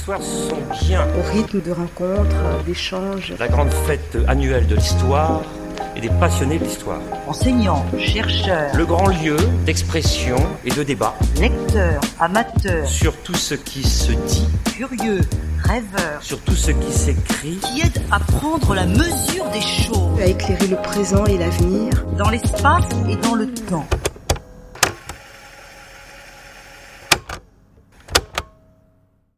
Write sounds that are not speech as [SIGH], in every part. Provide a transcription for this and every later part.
l'histoire sont bien. Au rythme de rencontres, d'échanges. La grande fête annuelle de l'histoire et des passionnés de l'histoire. Enseignants, chercheurs. Le grand lieu d'expression et de débat. Lecteurs, amateurs. Sur tout ce qui se dit. Curieux, rêveurs. Sur tout ce qui s'écrit. Qui aide à prendre la mesure des choses. À éclairer le présent et l'avenir. Dans l'espace et dans le temps.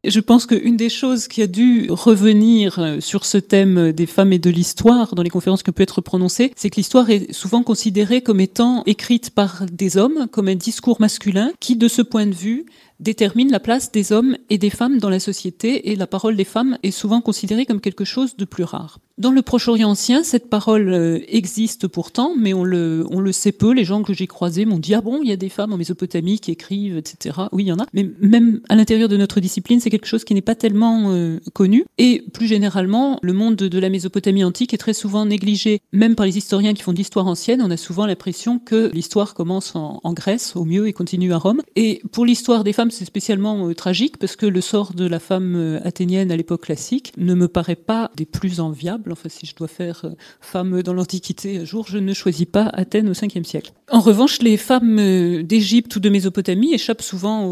Je pense qu'une des choses qui a dû revenir euh, sur ce thème des femmes et de l'histoire dans les conférences qui ont pu être prononcées, c'est que l'histoire est souvent considérée comme étant écrite par des hommes, comme un discours masculin, qui, de ce point de vue, détermine la place des hommes et des femmes dans la société et la parole des femmes est souvent considérée comme quelque chose de plus rare. Dans le Proche-Orient ancien, cette parole euh, existe pourtant, mais on le, on le sait peu. Les gens que j'ai croisés m'ont dit Ah bon, il y a des femmes en Mésopotamie qui écrivent, etc. Oui, il y en a. Mais même à l'intérieur de notre discipline, c'est quelque chose qui n'est pas tellement euh, connu. Et plus généralement, le monde de, la Mésopotamie antique est très souvent négligé, même par les historiens qui font de l'histoire ancienne. On a souvent l'impression que l'histoire commence en, en, Grèce, au mieux, et continue à Rome. Et pour l'histoire des femmes, c'est spécialement euh, tragique parce que le sort de la femme athénienne à l'époque classique ne me paraît pas des plus enviables Enfin, si je dois faire euh, femme dans l'Antiquité un jour, je ne choisis pas Athènes au 5e siècle. En revanche, les femmes euh, d'Égypte ou de Mésopotamie échappent souvent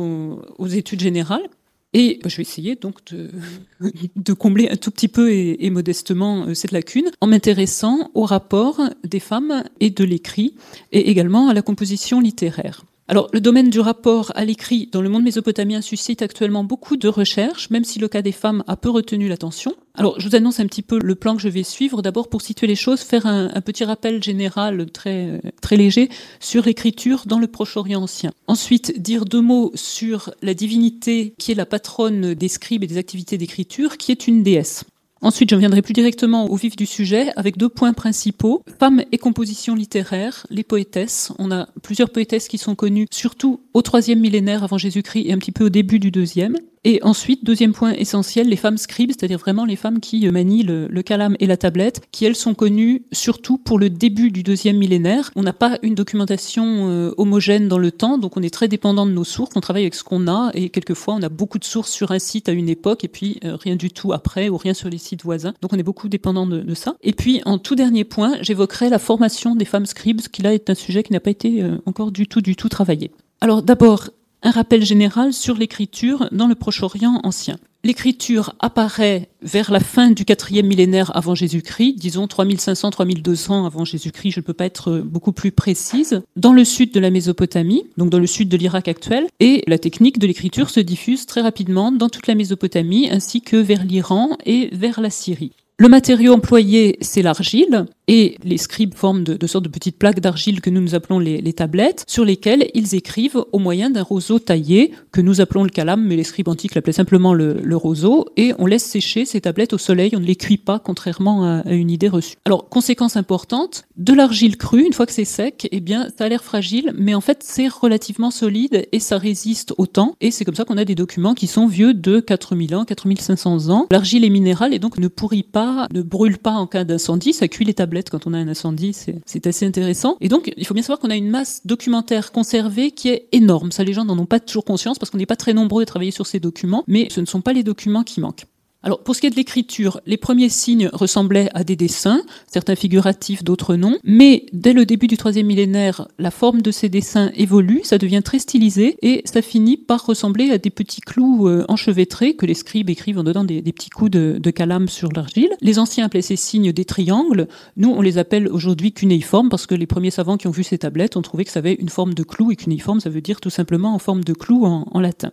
aux, études générales. Et je vais essayer donc [LAUGHS] de, combler un tout petit peu et, et modestement euh, cette lacune en m'intéressant au rapport des femmes et de l'écrit et également à la composition littéraire. Alors, le domaine du rapport à l'écrit dans le monde mésopotamien suscite actuellement beaucoup de recherches, même si le cas des femmes a peu retenu l'attention. Alors, je vous annonce un petit peu le plan que je vais suivre. D'abord, pour situer les choses, faire un, petit rappel général très, très léger sur l'écriture dans le Proche-Orient ancien. Ensuite, dire deux mots sur la divinité qui est la patronne des scribes et des activités d'écriture, qui est une déesse. Ensuite, je viendrai plus directement au vif du sujet avec deux points principaux. Femmes et composition littéraire, les poétesses. On a plusieurs poétesses qui sont connues surtout au troisième millénaire avant Jésus-Christ et un petit peu au début du deuxième. Et ensuite, deuxième point essentiel, les femmes scribes, c'est-à-dire vraiment les femmes qui euh, manient le, le, calame et la tablette, qui elles sont connues surtout pour le début du deuxième millénaire. On n'a pas une documentation euh, homogène dans le temps, donc on est très dépendant de nos sources, on travaille avec ce qu'on a, et quelquefois on a beaucoup de sources sur un site à une époque, et puis euh, rien du tout après, ou rien sur les sites voisins. Donc on est beaucoup dépendant de, de ça. Et puis, en tout dernier point, j'évoquerai la formation des femmes scribes, qui là est un sujet qui n'a pas été encore du tout, du tout travaillé. Alors d'abord, un rappel général sur l'écriture dans le Proche-Orient ancien. L'écriture apparaît vers la fin du quatrième millénaire avant Jésus-Christ, disons 3500-3200 avant Jésus-Christ, je ne peux pas être beaucoup plus précise, dans le sud de la Mésopotamie, donc dans le sud de l'Irak actuel, et la technique de l'écriture se diffuse très rapidement dans toute la Mésopotamie, ainsi que vers l'Iran et vers la Syrie. Le matériau employé, c'est l'argile, et les scribes forment de, sortes de petites plaques d'argile que nous nous appelons les, tablettes, sur lesquelles ils écrivent au moyen d'un roseau taillé, que nous appelons le calame, mais les scribes antiques l'appelaient simplement le, roseau, et on laisse sécher ces tablettes au soleil, on ne les cuit pas, contrairement à, une idée reçue. Alors, conséquence importante, de l'argile crue, une fois que c'est sec, eh bien, ça a l'air fragile, mais en fait, c'est relativement solide et ça résiste au temps, et c'est comme ça qu'on a des documents qui sont vieux de 4000 ans, 4500 ans. L'argile est minérale et donc ne pourrit pas ne brûle pas en cas d'incendie, ça cuit les tablettes quand on a un incendie, c'est assez intéressant. Et donc, il faut bien savoir qu'on a une masse documentaire conservée qui est énorme. Ça, les gens n'en ont pas toujours conscience parce qu'on n'est pas très nombreux à travailler sur ces documents, mais ce ne sont pas les documents qui manquent. Alors, pour ce qui est de l'écriture, les premiers signes ressemblaient à des dessins, certains figuratifs, d'autres non. Mais dès le début du troisième millénaire, la forme de ces dessins évolue, ça devient très stylisé et ça finit par ressembler à des petits clous euh, enchevêtrés que les scribes écrivent en donnant des, petits coups de, calame sur l'argile. Les anciens appelaient ces signes des triangles. Nous, on les appelle aujourd'hui cunéiformes parce que les premiers savants qui ont vu ces tablettes ont trouvé que ça avait une forme de clou et cunéiforme, ça veut dire tout simplement en forme de clou en latin.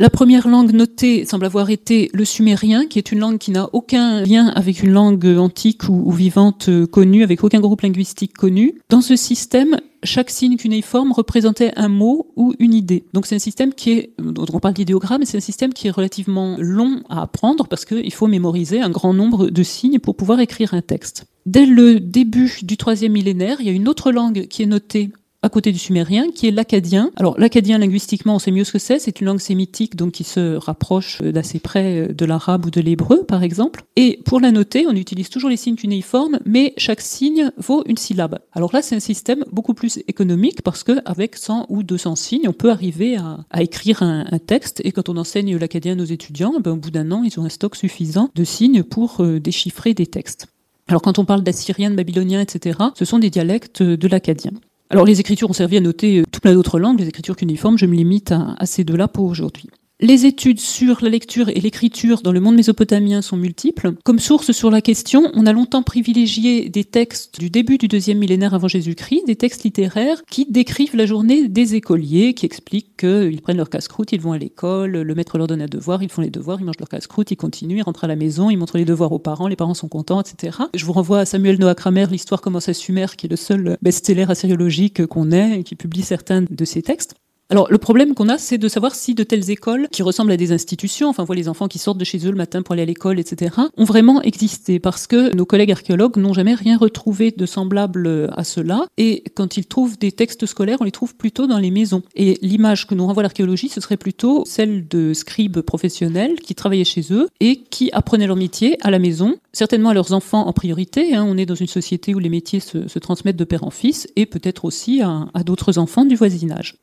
La première langue notée semble avoir été le sumérien, qui est une langue qui n'a aucun lien avec une langue antique ou, vivante euh, connue, avec aucun groupe linguistique connu. Dans ce système, chaque signe cunéiforme représentait un mot ou une idée. Donc c'est un système qui est, dont on parle d'idéogramme, c'est un système qui est relativement long à apprendre parce qu'il faut mémoriser un grand nombre de signes pour pouvoir écrire un texte. Dès le début du troisième millénaire, il y a une autre langue qui est notée à côté du sumérien, qui est l'acadien. Alors l'acadien linguistiquement, on sait mieux ce que c'est. C'est une langue sémitique, donc qui se rapproche d'assez près de l'arabe ou de l'hébreu, par exemple. Et pour la noter, on utilise toujours les signes cunéiformes, mais chaque signe vaut une syllabe. Alors là, c'est un système beaucoup plus économique parce que avec 100 ou 200 signes, on peut arriver à, écrire un, texte. Et quand on enseigne l'acadien nos étudiants, ben, au bout d'un an, ils ont un stock suffisant de signes pour euh, déchiffrer des textes. Alors quand on parle d'assyrien, de babylonien, etc., ce sont des dialectes de l'acadien. Alors les écritures ont servi à noter tout plein d'autres langues, les écritures cuniformes, je me limite à ces deux-là pour aujourd'hui. Les études sur la lecture et l'écriture dans le monde mésopotamien sont multiples. Comme source sur la question, on a longtemps privilégié des textes du début du deuxième millénaire avant Jésus-Christ, des textes littéraires qui décrivent la journée des écoliers, qui expliquent qu'ils prennent leur casse-croûte, ils vont à l'école, le maître leur donne un devoir, ils font les devoirs, ils mangent leur casse-croûte, ils continuent, ils rentrent à la maison, ils montrent les devoirs aux parents, les parents sont contents, etc. Je vous renvoie à Samuel Noah Kramer, L'histoire commence à Sumer, qui est le seul best-seller assyriologique qu'on ait et qui publie certains de ces textes. Alors le problème qu'on a, c'est de savoir si de telles écoles, qui ressemblent à des institutions, enfin on voit les enfants qui sortent de chez eux le matin pour aller à l'école, etc., ont vraiment existé, parce que nos collègues archéologues n'ont jamais rien retrouvé de semblable à cela, et quand ils trouvent des textes scolaires, on les trouve plutôt dans les maisons. Et l'image que nous renvoie l'archéologie, ce serait plutôt celle de scribes professionnels qui travaillaient chez eux et qui apprenaient leur métier à la maison, certainement à leurs enfants en priorité. Hein. on est dans une société où les métiers se, transmettent de père en fils, et peut-être aussi à d'autres enfants du voisinage.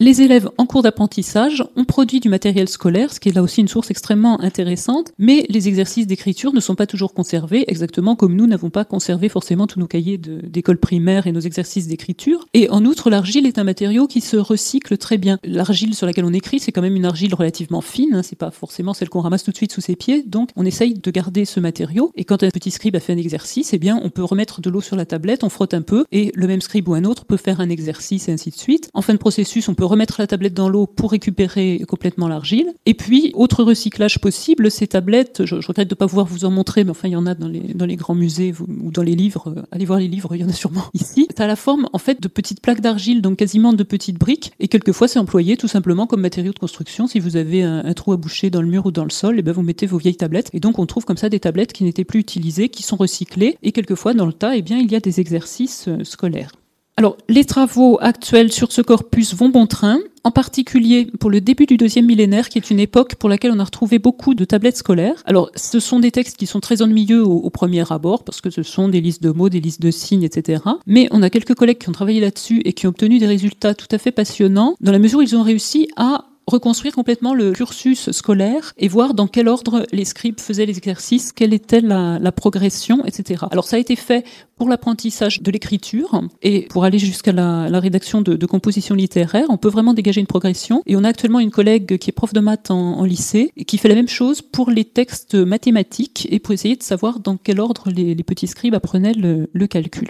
Les élèves en cours d'apprentissage ont produit du matériel scolaire, ce qui est là aussi une source extrêmement intéressante, mais les exercices d'écriture ne sont pas toujours conservés, exactement comme nous n'avons pas conservé forcément tous nos cahiers d'école primaire et nos exercices d'écriture. Et en outre, l'argile est un matériau qui se recycle très bien. L'argile sur laquelle on écrit, c'est quand même une argile relativement fine, hein, c'est pas forcément celle qu'on ramasse tout de suite sous ses pieds, donc on essaye de garder ce matériau. Et quand un petit scribe a fait un exercice, eh bien on peut remettre de l'eau sur la tablette, on frotte un peu, et le même scribe ou un autre peut faire un exercice et ainsi de suite. En fin de processus, on peut remettre la tablette dans l'eau pour récupérer complètement l'argile. Et puis, autre recyclage possible, ces tablettes, je, regrette de ne pas pouvoir vous en montrer, mais enfin, il y en a dans les, grands musées ou dans les livres. Allez voir les livres, il y en a sûrement [LAUGHS] ici. Ça a la forme, en fait, de petites plaques d'argile, donc quasiment de petites briques. Et quelquefois, c'est employé tout simplement comme matériau de construction. Si vous avez un, trou à boucher dans le mur ou dans le sol, eh ben vous mettez vos vieilles tablettes. Et donc, on trouve comme ça des tablettes qui n'étaient plus utilisées, qui sont recyclées. Et quelquefois, dans le tas, eh bien, il y a des exercices euh, scolaires. Alors, les travaux actuels sur ce corpus vont bon train, en particulier pour le début du deuxième millénaire, qui est une époque pour laquelle on a retrouvé beaucoup de tablettes scolaires. Alors, ce sont des textes qui sont très ennuyeux au, premier abord, parce que ce sont des listes de mots, des listes de signes, etc. Mais on a quelques collègues qui ont travaillé là-dessus et qui ont obtenu des résultats tout à fait passionnants, dans la mesure où ils ont réussi à reconstruire complètement le cursus scolaire et voir dans quel ordre les scribes faisaient les exercices, quelle était la, progression, etc. Alors ça a été fait pour l'apprentissage de l'écriture et pour aller jusqu'à la, rédaction de, compositions littéraires, on peut vraiment dégager une progression. Et on a actuellement une collègue qui est prof de maths en, lycée et qui fait la même chose pour les textes mathématiques et pour essayer de savoir dans quel ordre les, petits scribes apprenaient le calcul.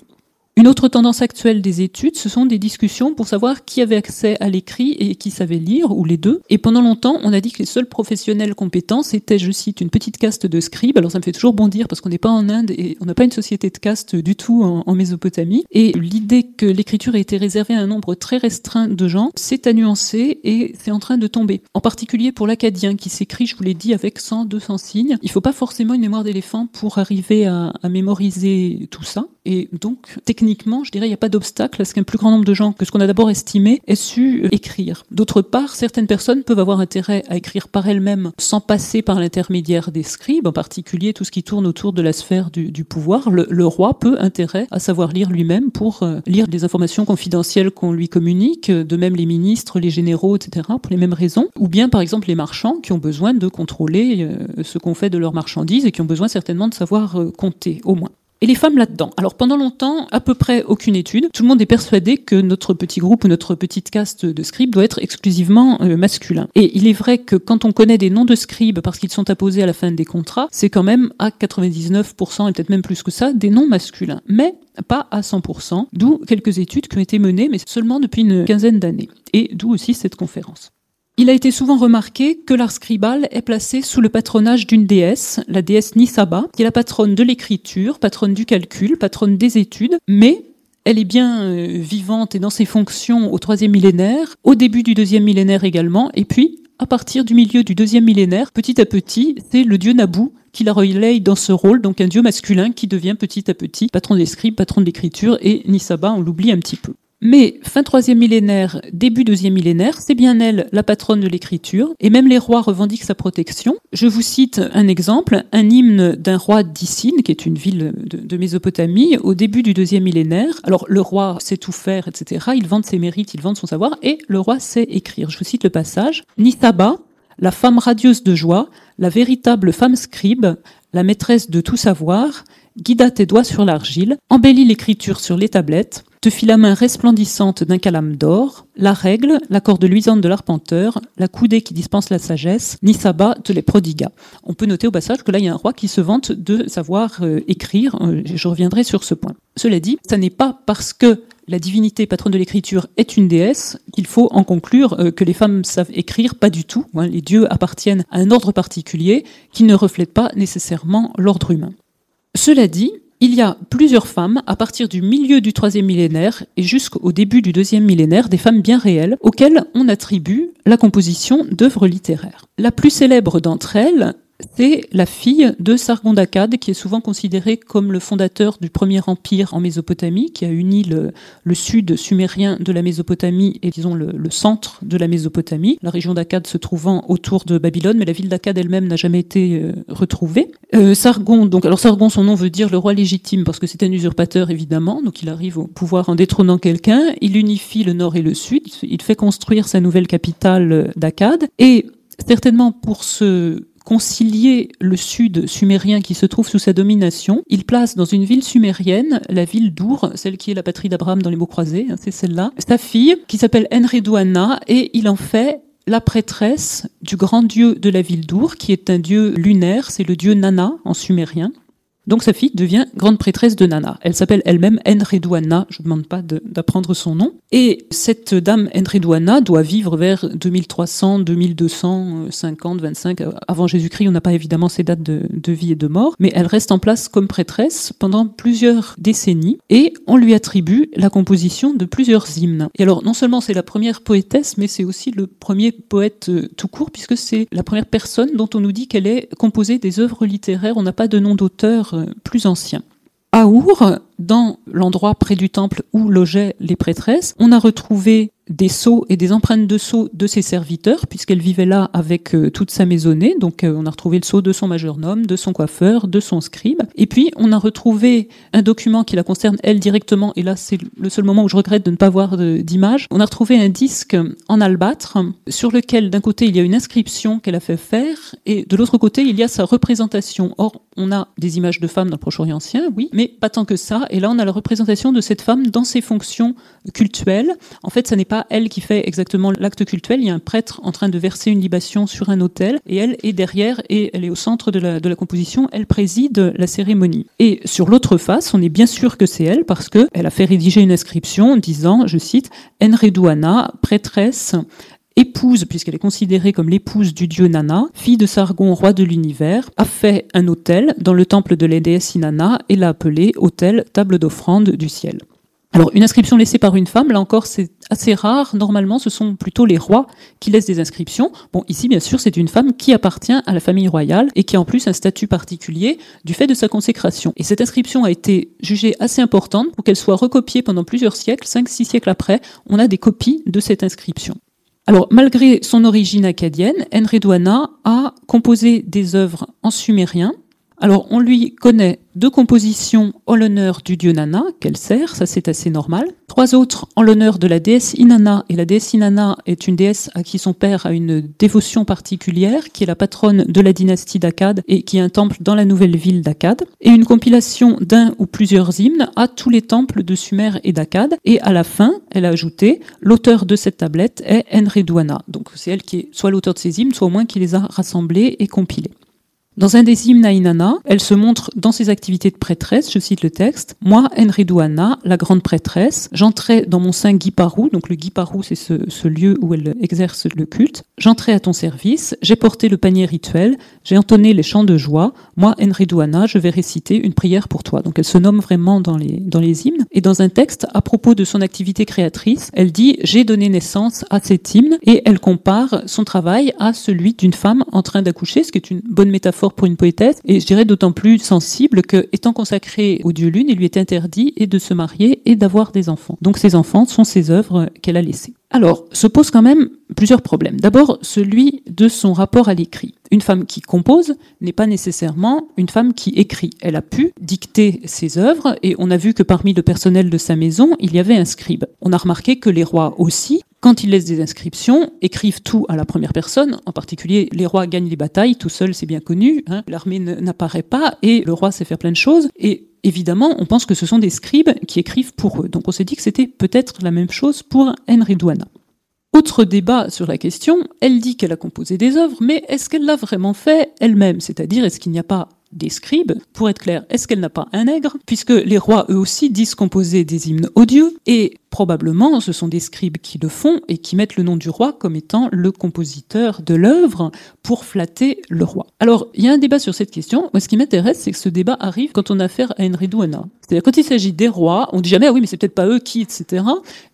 Une autre tendance actuelle des études, ce sont des discussions pour savoir qui avait accès à l'écrit et qui savait lire, ou les deux. Et pendant longtemps, on a dit que les seuls professionnels compétents, c'était, je cite, une petite caste de scribes. Alors ça me fait toujours bondir parce qu'on n'est pas en Inde et on n'a pas une société de caste du tout en, Mésopotamie. Et l'idée que l'écriture ait été réservée à un nombre très restreint de gens, c'est à et c'est en train de tomber. En particulier pour l'acadien qui s'écrit, je vous l'ai dit, avec 100, 200 signes. Il faut pas forcément une mémoire d'éléphant pour arriver à mémoriser tout ça. Et donc, techniquement, je dirais, il n'y a pas d'obstacle à ce qu'un plus grand nombre de gens que ce qu'on a d'abord estimé aient su euh, écrire. D'autre part, certaines personnes peuvent avoir intérêt à écrire par elles-mêmes sans passer par l'intermédiaire des scribes, en particulier tout ce qui tourne autour de la sphère du, pouvoir. Le, roi peut intérêt à savoir lire lui-même pour euh, lire des informations confidentielles qu'on lui communique, de même les ministres, les généraux, etc., pour les mêmes raisons. Ou bien, par exemple, les marchands qui ont besoin de contrôler euh, ce qu'on fait de leurs marchandises et qui ont besoin certainement de savoir compter, au moins. Et les femmes là-dedans. Alors pendant longtemps, à peu près aucune étude. Tout le monde est persuadé que notre petit groupe ou notre petite caste de scribes doit être exclusivement euh, masculin. Et il est vrai que quand on connaît des noms de scribes parce qu'ils sont apposés à la fin des contrats, c'est quand même à 99% et peut-être même plus que ça des noms masculins. Mais pas à 100%, d'où quelques études qui ont été menées, mais seulement depuis une quinzaine d'années. Et d'où aussi cette conférence. Il a été souvent remarqué que l'art scribal est placé sous le patronage d'une déesse, la déesse Nisaba, qui est la patronne de l'écriture, patronne du calcul, patronne des études, mais elle est bien euh, vivante et dans ses fonctions au troisième millénaire, au début du deuxième millénaire également, et puis à partir du milieu du deuxième millénaire, petit à petit, c'est le dieu Nabu qui la relaye dans ce rôle, donc un dieu masculin qui devient petit à petit patron des scribes, patron de l'écriture, et Nisaba, on l'oublie un petit peu. Mais fin troisième millénaire, début deuxième millénaire, c'est bien elle la patronne de l'écriture, et même les rois revendiquent sa protection. Je vous cite un exemple, un hymne d'un roi d'Issine, qui est une ville de, Mésopotamie, au début du deuxième millénaire. Alors le roi sait tout faire, etc. Il vante ses mérites, il vante son savoir, et le roi sait écrire. Je vous cite le passage. Nisaba, la femme radieuse de joie, la véritable femme scribe, la maîtresse de tout savoir, guida tes doigts sur l'argile, embellit l'écriture sur les tablettes, te fit la main resplendissante d'un calame d'or, la règle, la corde luisante de l'arpenteur, la coudée qui dispense la sagesse, Nisaba te les prodigua. On peut noter au passage que là, il y a un roi qui se vante de savoir euh, écrire. Euh, je reviendrai sur ce point. Cela dit, ça n'est pas parce que la divinité patronne de l'écriture est une déesse qu'il faut en conclure euh, que les femmes savent écrire, pas du tout. Hein. les dieux appartiennent à un ordre particulier qui ne reflète pas nécessairement l'ordre humain. Cela dit, il y a plusieurs femmes, à partir du milieu du troisième millénaire et jusqu'au début du deuxième millénaire, des femmes bien réelles, auxquelles on attribue la composition d'œuvres littéraires. La plus célèbre d'entre elles c'est la fille de Sargon d'Akkad, qui est souvent considéré comme le fondateur du premier empire en Mésopotamie, qui a uni le, sud sumérien de la Mésopotamie et disons le, centre de la Mésopotamie, la région d'Akkad se trouvant autour de Babylone, mais la ville d'Akkad elle-même n'a jamais été euh, retrouvée. Euh, Sargon, donc alors Sargon, son nom veut dire le roi légitime parce que c'est un usurpateur évidemment, donc il arrive au pouvoir en détrônant quelqu'un. Il unifie le nord et le sud, il fait construire sa nouvelle capitale euh, d'Akkad et certainement pour se concilier le sud sumérien qui se trouve sous sa domination, il place dans une ville sumérienne, la ville d'Our, celle qui est la patrie d'Abraham dans les mots croisés, hein, c'est celle-là, sa fille, qui s'appelle Enredouana, et il en fait la prêtresse du grand dieu de la ville d'Our, qui est un dieu lunaire, c'est le dieu Nana en sumérien. Donc sa fille devient grande prêtresse de Nana. Elle s'appelle elle-même Enredouana, je ne demande pas d'apprendre son nom. Et cette dame Enredouana doit vivre vers 2300, 2250, 25. Avant Jésus-Christ, on n'a pas évidemment ses dates de, de, vie et de mort, mais elle reste en place comme prêtresse pendant plusieurs décennies et on lui attribue la composition de plusieurs hymnes. Et alors non seulement c'est la première poétesse, mais c'est aussi le premier poète euh, tout court, puisque c'est la première personne dont on nous dit qu'elle est composée des œuvres littéraires. On n'a pas de nom d'auteur plus ancien. À Our, dans l'endroit près du temple où logeaient les prêtresses, on a retrouvé des sceaux et des empreintes de sceaux de ses serviteurs, puisqu'elle vivait là avec euh, toute sa maisonnée. Donc euh, on a retrouvé le sceau de son majordome, de son coiffeur, de son scribe. Et puis on a retrouvé un document qui la concerne elle directement, et là c'est le seul moment où je regrette de ne pas voir d'image. On a retrouvé un disque en albâtre sur lequel d'un côté il y a une inscription qu'elle a fait faire, et de l'autre côté il y a sa représentation. Or on a des images de femmes dans le Proche-Orient ancien, oui, mais pas tant que ça. Et là on a la représentation de cette femme dans ses fonctions cultuelles. En fait, ça n'est pas elle qui fait exactement l'acte cultuel. Il y a un prêtre en train de verser une libation sur un autel et elle est derrière et elle est au centre de la, composition. Elle préside la cérémonie. Et sur l'autre face, on est bien sûr que c'est elle parce que elle a fait rédiger une inscription disant, je cite, Enredouana, prêtresse, épouse, puisqu'elle est considérée comme l'épouse du dieu Nana, fille de Sargon, roi de l'univers, a fait un autel dans le temple de la déesse Inanna et l'a appelé autel table d'offrande du ciel. Alors, une inscription laissée par une femme, là encore, c'est assez rare. Normalement, ce sont plutôt les rois qui laissent des inscriptions. Bon, ici, bien sûr, c'est une femme qui appartient à la famille royale et qui a en plus un statut particulier du fait de sa consécration. Et cette inscription a été jugée assez importante pour qu'elle soit recopiée pendant plusieurs siècles, 5-6 siècles après. On a des copies de cette inscription. Alors, malgré son origine acadienne, Enredouana a composé des œuvres en sumérien, alors, on lui connaît deux compositions en l'honneur du dieu Nana, qu'elle sert, ça c'est assez normal. Trois autres en l'honneur de la déesse Inanna, et la déesse Inanna est une déesse à qui son père a une dévotion particulière, qui est la patronne de la dynastie d'Akkad et qui a un temple dans la nouvelle ville d'Akkad. Et une compilation d'un ou plusieurs hymnes à tous les temples de Sumer et d'Akkad. Et à la fin, elle a ajouté, l'auteur de cette tablette est Enredouana. Donc c'est elle qui est soit l'auteur de ces hymnes, soit au moins qui les a rassemblés et compilés. Dans un des hymnes à Inanna, elle se montre dans ses activités de prêtresse, je cite le texte, Moi, Enridouana, la grande prêtresse, j'entrais dans mon sein Guiparou, donc le Guiparou c'est ce, lieu où elle exerce le culte, j'entrais à ton service, j'ai porté le panier rituel, j'ai entonné les chants de joie, moi, Enridouana, je vais réciter une prière pour toi. Donc elle se nomme vraiment dans les hymnes. Et dans un texte, à propos de son activité créatrice, elle dit J'ai donné naissance à cet hymne et elle compare son travail à celui d'une femme en train d'accoucher, ce qui est une bonne métaphore pour une poétesse, et je dirais d'autant plus sensible que, étant consacrée au dieu lune, il lui est interdit de se marier et d'avoir des enfants. Donc ces enfants sont ses œuvres qu'elle a laissées. Alors, se pose quand même plusieurs problèmes. D'abord, celui de son rapport à l'écrit. Une femme qui compose n'est pas nécessairement une femme qui écrit. Elle a pu dicter ses œuvres et on a vu que parmi le personnel de sa maison, il y avait un scribe. On a remarqué que les rois aussi, quand ils laissent des inscriptions, écrivent tout à la première personne. En particulier, les rois gagnent les batailles, tout seul, c'est bien connu. Hein. L'armée n'apparaît pas et le roi sait faire plein de choses. Et évidemment, on pense que ce sont des scribes qui écrivent pour eux. Donc on s'est dit que c'était peut-être la même chose pour Henry Douana. Autre débat sur la question, elle dit qu'elle a composé des œuvres, mais est-ce qu'elle l'a vraiment fait elle-même? C'est-à-dire, est-ce qu'il n'y a pas des scribes? Pour être clair, est-ce qu'elle n'a pas un nègre? Puisque les rois, eux aussi, disent composer des hymnes odieux, et probablement ce sont des scribes qui le font et qui mettent le nom du roi comme étant le compositeur de l'œuvre pour flatter le roi. Alors, il y a un débat sur cette question. Moi, ce qui m'intéresse, c'est que ce débat arrive quand on a affaire à Henry Douana. C'est-à-dire, quand il s'agit des rois, on dit jamais, ah oui, mais c'est peut-être pas eux qui, etc.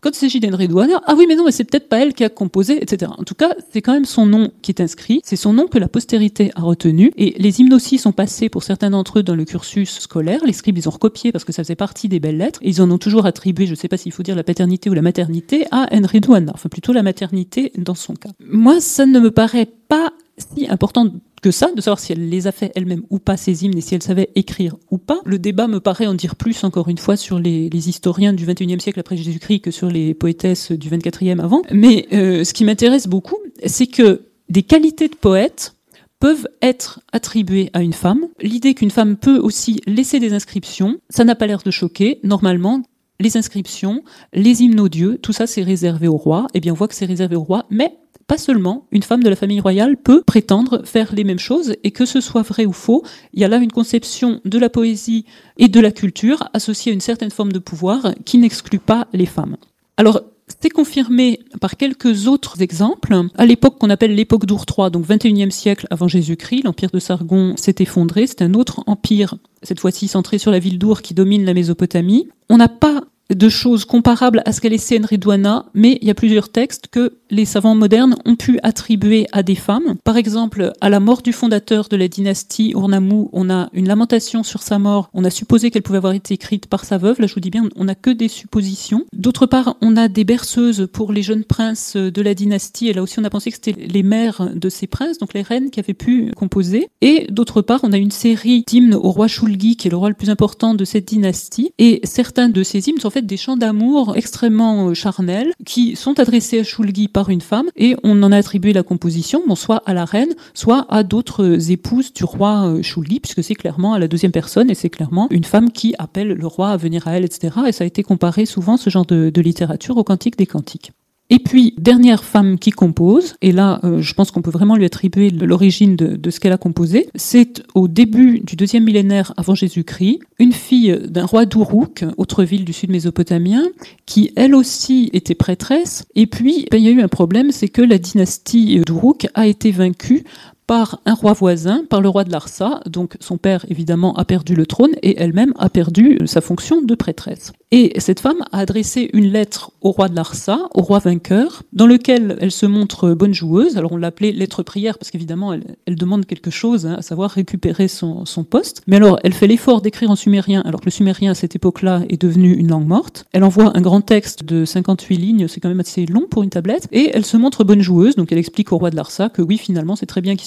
Quand il s'agit d'Henry Douana, ah oui, mais non, mais c'est peut-être pas elle qui a composé, etc. En tout cas, c'est quand même son nom qui est inscrit. C'est son nom que la postérité a retenu. Et les hymnes sont passés pour certains d'entre eux dans le cursus scolaire. Les scribes, ils ont recopié parce que ça faisait partie des belles lettres. Et ils en ont toujours attribué, je ne sais pas s'il faut dire la paternité ou la maternité, à Henry Douana. Enfin, plutôt la maternité dans son cas. Moi, ça ne me paraît pas si important que ça, de savoir si elle les a fait elle-même ou pas, ces hymnes, et si elle savait écrire ou pas. Le débat me paraît en dire plus, encore une fois, sur les, historiens du 21e siècle après Jésus-Christ que sur les poétesses du 24e avant. Mais euh, ce qui m'intéresse beaucoup, c'est que des qualités de poète peuvent être attribuées à une femme. L'idée qu'une femme peut aussi laisser des inscriptions, ça n'a pas l'air de choquer. Normalement, les inscriptions, les hymnes aux dieux, tout ça c'est réservé au roi. Eh bien, on voit que c'est réservé au roi, mais pas seulement, une femme de la famille royale peut prétendre faire les mêmes choses, et que ce soit vrai ou faux, il y a là une conception de la poésie et de la culture associée à une certaine forme de pouvoir qui n'exclut pas les femmes. Alors, c'est confirmé par quelques autres exemples. À l'époque qu'on appelle l'époque d'Our III, donc 21e siècle avant Jésus-Christ, l'empire de Sargon s'est effondré. C'est un autre empire, cette fois-ci centré sur la ville d'Our qui domine la Mésopotamie. On n'a pas de choses comparables à ce laissé Henry Douana, mais il y a plusieurs textes que les savants modernes ont pu attribuer à des femmes. Par exemple, à la mort du fondateur de la dynastie Urnamou, on a une lamentation sur sa mort. On a supposé qu'elle pouvait avoir été écrite par sa veuve. Là, je vous dis bien, on n'a que des suppositions. D'autre part, on a des berceuses pour les jeunes princes de la dynastie. Et là aussi, on a pensé que c'était les mères de ces princes, donc les reines qui avaient pu composer. Et d'autre part, on a une série d'hymnes au roi Shulgi, qui est le roi le plus important de cette dynastie. Et certains de ces hymnes sont fait des chants d'amour extrêmement euh, charnels qui sont adressés à Shulgi par une femme et on en a attribué la composition, bon, soit à la reine, soit à d'autres épouses du roi euh, Shulgi, puisque c'est clairement à la deuxième personne et c'est clairement une femme qui appelle le roi à venir à elle, etc. Et ça a été comparé souvent, ce genre de, de littérature, au Cantique des Cantiques. Et puis, dernière femme qui compose, et là, euh, je pense qu'on peut vraiment lui attribuer l'origine de, ce qu'elle a composé, c'est au début du deuxième millénaire avant Jésus-Christ, une fille d'un roi d'Uruk, autre ville du sud mésopotamien, qui elle aussi était prêtresse. Et puis, ben, il y a eu un problème, c'est que la dynastie d'Uruk a été vaincue par un roi voisin, par le roi de Larsa. Donc son père, évidemment, a perdu le trône et elle-même a perdu sa fonction de prêtresse. Et cette femme a adressé une lettre au roi de Larsa, au roi vainqueur, dans lequel elle se montre bonne joueuse. Alors on l'appelait lettre prière parce qu'évidemment elle, demande quelque chose, hein, à savoir récupérer son, poste. Mais alors elle fait l'effort d'écrire en sumérien, alors que le sumérien à cette époque-là est devenu une langue morte. Elle envoie un grand texte de 58 lignes, c'est quand même assez long pour une tablette, et elle se montre bonne joueuse. Donc elle explique au roi de Larsa que oui, finalement c'est très bien qu'il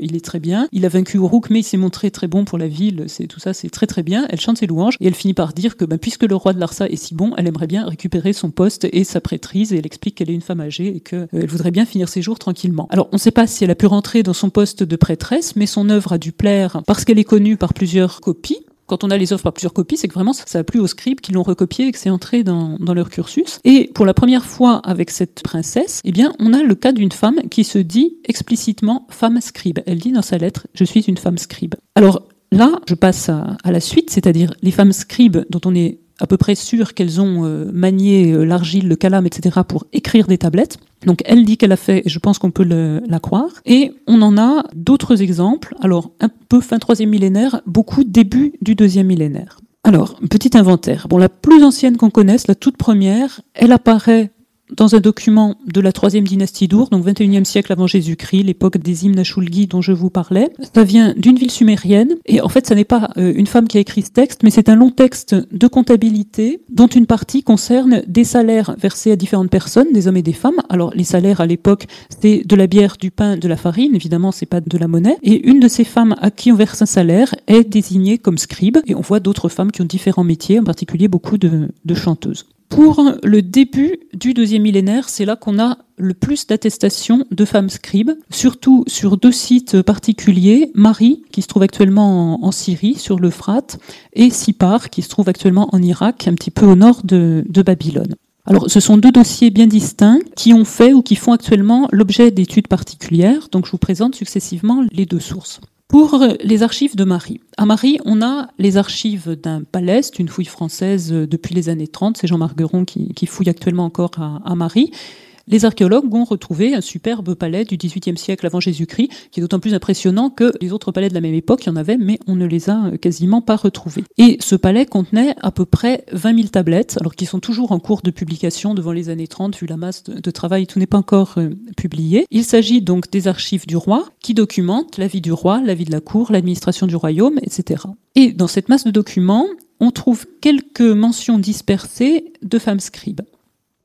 il est très bien. Il a vaincu Uruk, mais il s'est montré très bon pour la ville. C'est tout ça, c'est très très bien. Elle chante ses louanges et elle finit par dire que ben, puisque le roi de Larsa est si bon, elle aimerait bien récupérer son poste et sa prêtrise. Et elle explique qu'elle est une femme âgée et qu'elle euh, voudrait bien finir ses jours tranquillement. Alors, on ne sait pas si elle a pu rentrer dans son poste de prêtresse, mais son œuvre a dû plaire parce qu'elle est connue par plusieurs copies quand on a les œuvres par plusieurs copies, c'est que vraiment ça a plu aux scribes qui l'ont recopié et que c'est entré dans, leur cursus. Et pour la première fois avec cette princesse, eh bien, on a le cas d'une femme qui se dit explicitement femme scribe. Elle dit dans sa lettre, je suis une femme scribe. Alors là, je passe à la suite, c'est-à-dire les femmes scribes dont on est à peu près sûr qu'elles ont euh, manié euh, l'argile, le calame, etc. pour écrire des tablettes. Donc elle dit qu'elle a fait, et je pense qu'on peut la croire. Et on en a d'autres exemples, alors un peu fin troisième millénaire, beaucoup début du deuxième millénaire. Alors, petit inventaire. Bon, la plus ancienne qu'on connaisse, la toute première, elle apparaît dans un document de la troisième dynastie d'Our, donc 21e siècle avant Jésus-Christ, l'époque des hymnes Ashulgi dont je vous parlais. Ça vient d'une ville sumérienne, et en fait, ça n'est pas euh, une femme qui a écrit ce texte, mais c'est un long texte de comptabilité dont une partie concerne des salaires versés à différentes personnes, des hommes et des femmes. Alors, les salaires à l'époque, c'est de la bière, du pain, de la farine, évidemment, c'est pas de la monnaie. Et une de ces femmes à qui on verse un salaire est désignée comme scribe, et on voit d'autres femmes qui ont différents métiers, en particulier beaucoup de chanteuses. Pour le début du deuxième millénaire, c'est là qu'on a le plus d'attestations de femmes scribes, surtout sur deux sites particuliers, Marie, qui se trouve actuellement en, Syrie, sur l'Euphrate, et Sipar, qui se trouve actuellement en Irak, un petit peu au nord de, Babylone. Alors, ce sont deux dossiers bien distincts qui ont fait ou qui font actuellement l'objet d'études particulières. Donc, je vous présente successivement les deux sources. Pour les archives de Marie. À Marie, on a les archives d'un palais, une fouille française depuis les années 30, c'est Jean Margueron qui, fouille actuellement encore à Marie. Les archéologues ont retrouvé un superbe palais du XVIIIe siècle avant Jésus-Christ, qui est d'autant plus impressionnant que les autres palais de la même époque, il y en avait, mais on ne les a quasiment pas retrouvés. Et ce palais contenait à peu près 20 000 tablettes, alors qui sont toujours en cours de publication devant les années 30, vu la masse de, travail, tout n'est pas encore euh, publié. Il s'agit donc des archives du roi, qui documentent la vie du roi, la vie de la cour, l'administration du royaume, etc. Et dans cette masse de documents, on trouve quelques mentions dispersées de femmes scribes.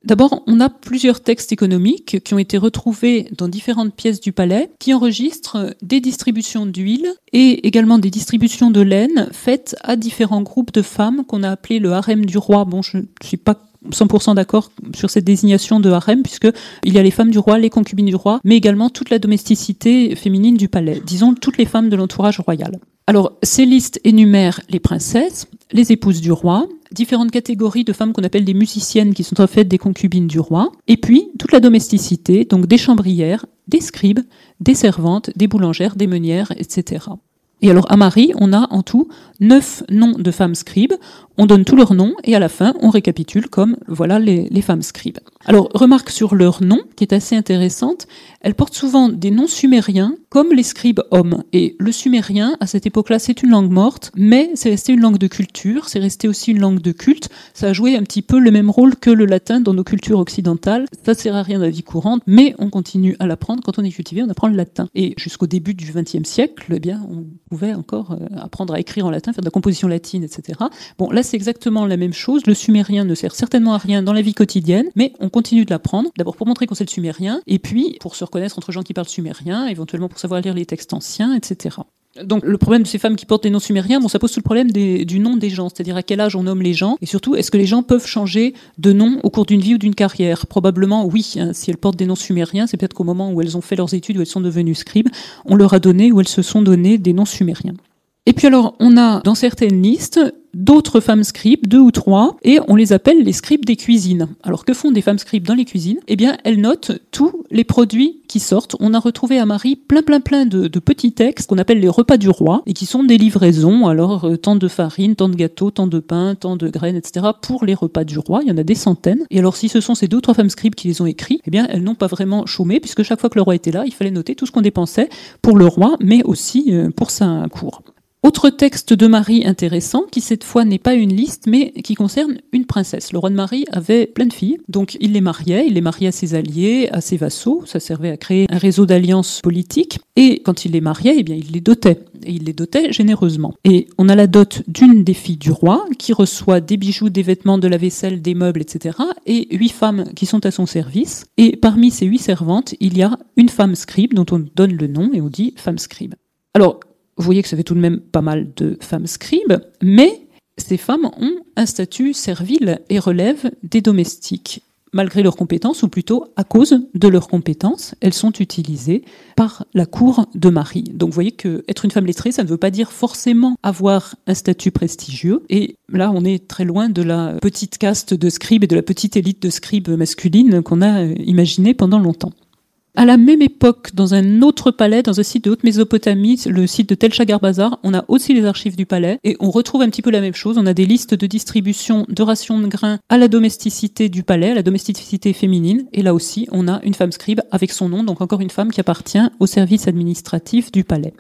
D'abord, on a plusieurs textes économiques qui ont été retrouvés dans différentes pièces du palais, qui enregistrent des distributions d'huile et également des distributions de laine faites à différents groupes de femmes qu'on a appelés le harem du roi. Bon, je ne suis pas 100% d'accord sur cette désignation de harem, puisque il y a les femmes du roi, les concubines du roi, mais également toute la domesticité féminine du palais, disons toutes les femmes de l'entourage royal. Alors, ces listes énumèrent les princesses, les épouses du roi, différentes catégories de femmes qu'on appelle des musiciennes qui sont en fait des concubines du roi, et puis toute la domesticité, donc des chambrières, des scribes, des servantes, des boulangères, des meunières, etc. Et alors à Marie, on a en tout neuf noms de femmes scribes. On donne tous leurs noms et à la fin, on récapitule comme voilà les, femmes scribes. Alors remarque sur leur nom, qui est assez intéressante, elles portent souvent des noms sumériens comme les scribes hommes. Et le sumérien, à cette époque-là, c'est une langue morte, mais c'est resté une langue de culture, c'est resté aussi une langue de culte. Ça a joué un petit peu le même rôle que le latin dans nos cultures occidentales. Ça sert à rien dans la vie courante, mais on continue à l'apprendre. Quand on est cultivé, on apprend le latin. Et jusqu'au début du XXe siècle, eh bien, on pouvait encore euh, apprendre à écrire en latin, faire de la composition latine, etc. Bon, là, c'est exactement la même chose. Le sumérien ne sert certainement à rien dans la vie quotidienne, mais on continue de l'apprendre. D'abord pour montrer qu'on sait le sumérien, et puis pour se reconnaître entre gens qui parlent sumérien, éventuellement pour savoir lire les textes anciens, etc. Donc le problème de ces femmes qui portent des noms sumériens, bon, ça pose tout le problème du nom des gens, c'est-à-dire à quel âge on nomme les gens, et surtout est-ce que les gens peuvent changer de nom au cours d'une vie ou d'une carrière? Probablement oui. Hein. si elles portent des noms sumériens, c'est peut-être qu'au moment où elles ont fait leurs études, où elles sont devenues scribes, on leur a donné ou elles se sont donné des noms sumériens. Et puis alors, on a dans certaines listes d'autres femmes scribes, deux ou trois, et on les appelle les scribes des cuisines. Alors que font des femmes scribes dans les cuisines? Eh bien, elles notent tous les produits qui sortent. On a retrouvé à Marie plein plein plein de, petits textes qu'on appelle les repas du roi, et qui sont des livraisons, alors euh, tant de farine, tant de gâteaux, tant de pain, tant de graines, etc. pour les repas du roi. Il y en a des centaines. Et alors si ce sont ces deux ou trois femmes scribes qui les ont écrits, eh bien, elles n'ont pas vraiment chômé, puisque chaque fois que le roi était là, il fallait noter tout ce qu'on dépensait pour le roi, mais aussi euh, pour sa cour. Autre texte de Marie intéressant, qui cette fois n'est pas une liste, mais qui concerne une princesse. Le roi de Marie avait plein de filles, donc il les mariait, il les mariait à ses alliés, à ses vassaux, ça servait à créer un réseau d'alliances politiques, et quand il les mariait, eh bien, il les dotait, et il les dotait généreusement. Et on a la dot d'une des filles du roi, qui reçoit des bijoux, des vêtements, de la vaisselle, des meubles, etc., et huit femmes qui sont à son service, et parmi ces huit servantes, il y a une femme scribe, dont on donne le nom, et on dit femme scribe. Alors, vous voyez que ça fait tout de même pas mal de femmes scribes, mais ces femmes ont un statut servile et relèvent des domestiques. Malgré leurs compétences, ou plutôt à cause de leurs compétences, elles sont utilisées par la cour de Marie. Donc vous voyez que être une femme lettrée, ça ne veut pas dire forcément avoir un statut prestigieux. Et là, on est très loin de la petite caste de scribes et de la petite élite de scribes masculines qu'on a imaginée pendant longtemps. À la même époque, dans un autre palais, dans un site de Haute-Mésopotamie, le site de Tel Bazar, on a aussi les archives du palais et on retrouve un petit peu la même chose. On a des listes de distribution de rations de grains à la domesticité du palais, à la domesticité féminine. Et là aussi, on a une femme scribe avec son nom, donc encore une femme qui appartient au service administratif du palais.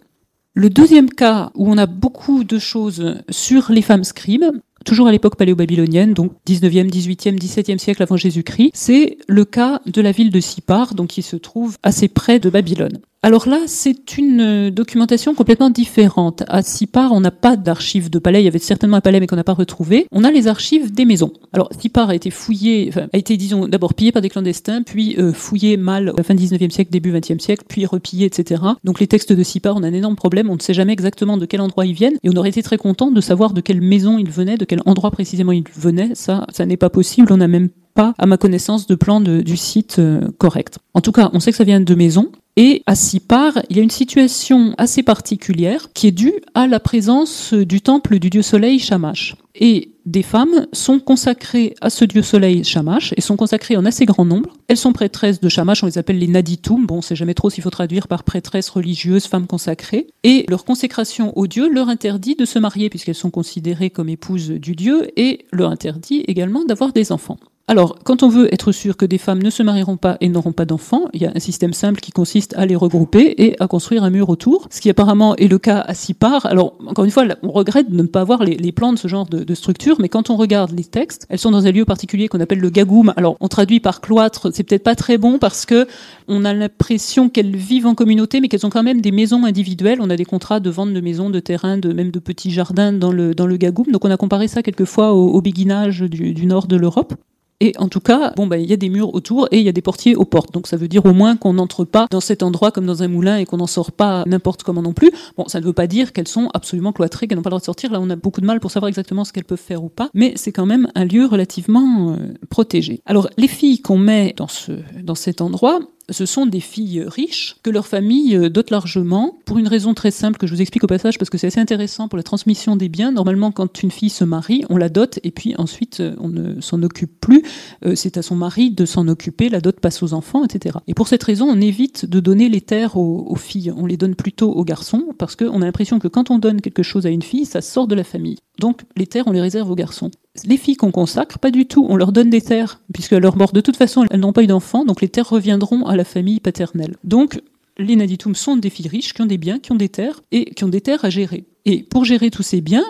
Le deuxième cas où on a beaucoup de choses sur les femmes scribes, toujours à l'époque paléo-babylonienne, donc 19e, 18e, 17e siècle avant Jésus-Christ. C'est le cas de la ville de Sipar, donc qui se trouve assez près de Babylone. Alors là, c'est une euh, documentation complètement différente. À Sipar, on n'a pas d'archives de palais. Il y avait certainement un palais, mais qu'on n'a pas retrouvé. On a les archives des maisons. Alors, Sipar a été fouillé, a été, disons, d'abord pillé par des clandestins, puis euh, fouillé mal à la fin du 19e siècle, début 20e siècle, puis repillé, etc. Donc, les textes de Sipar, on a un énorme problème. On ne sait jamais exactement de quel endroit ils viennent. Et on aurait été très content de savoir de quelle maison ils venaient, de quel endroit précisément ils venaient. Ça, ça n'est pas possible. On n'a même pas, à ma connaissance, de plan du site euh, correct. En tout cas, on sait que ça vient de maisons. Et à Sipar, il y a une situation assez particulière qui est due à la présence du temple du dieu soleil Shamash. Et des femmes sont consacrées à ce dieu soleil Shamash et sont consacrées en assez grand nombre. Elles sont prêtresses de Shamash, on les appelle les Naditum. Bon, on sait jamais trop s'il faut traduire par prêtresses religieuses, femmes consacrées. Et leur consécration au dieu leur interdit de se marier puisqu'elles sont considérées comme épouses du dieu et leur interdit également d'avoir des enfants. Alors, quand on veut être sûr que des femmes ne se marieront pas et n'auront pas d'enfants, il y a un système simple qui consiste à les regrouper et à construire un mur autour, ce qui apparemment est le cas à Sipar. Alors, encore une fois, on regrette de ne pas avoir les, plans de ce genre de, structure, mais quand on regarde les textes, elles sont dans un lieu particulier qu'on appelle le gagoum. Alors, on traduit par cloître, c'est peut-être pas très bon parce que on a l'impression qu'elles vivent en communauté, mais qu'elles ont quand même des maisons individuelles. On a des contrats de vente de maisons, de terrains, de même de petits jardins dans le dans le gagoum. Donc, on a comparé ça quelquefois au, au béguinage du nord de l'Europe. Et en tout cas, bon, bah, il y a des murs autour et il y a des portiers aux portes. Donc ça veut dire au moins qu'on n'entre pas dans cet endroit comme dans un moulin et qu'on n'en sort pas n'importe comment non plus. Bon, ça ne veut pas dire qu'elles sont absolument cloîtrées, qu'elles n'ont pas le droit de sortir. Là, on a beaucoup de mal pour savoir exactement ce qu'elles peuvent faire ou pas. Mais c'est quand même un lieu relativement euh, protégé. Alors, les filles qu'on met dans, ce, dans cet endroit, ce sont des filles riches que leur famille euh, dote largement, pour une raison très simple que je vous explique au passage parce que c'est assez intéressant pour la transmission des biens. Normalement, quand une fille se marie, on la dote et puis ensuite euh, on ne s'en occupe plus. Euh, c'est à son mari de s'en occuper, la dot passe aux enfants, etc. Et pour cette raison, on évite de donner les terres aux, aux filles. On les donne plutôt aux garçons parce qu'on a l'impression que quand on donne quelque chose à une fille, ça sort de la famille. Donc les terres, on les réserve aux garçons. Les filles qu'on consacre, pas du tout. On leur donne des terres, puisque à leur mort, de toute façon, elles n'ont pas eu d'enfants, donc les terres reviendront à la famille paternelle. Donc les Naditum sont des filles riches qui ont des biens, qui ont des terres, et qui ont des terres à gérer. Et pour gérer tous ces biens,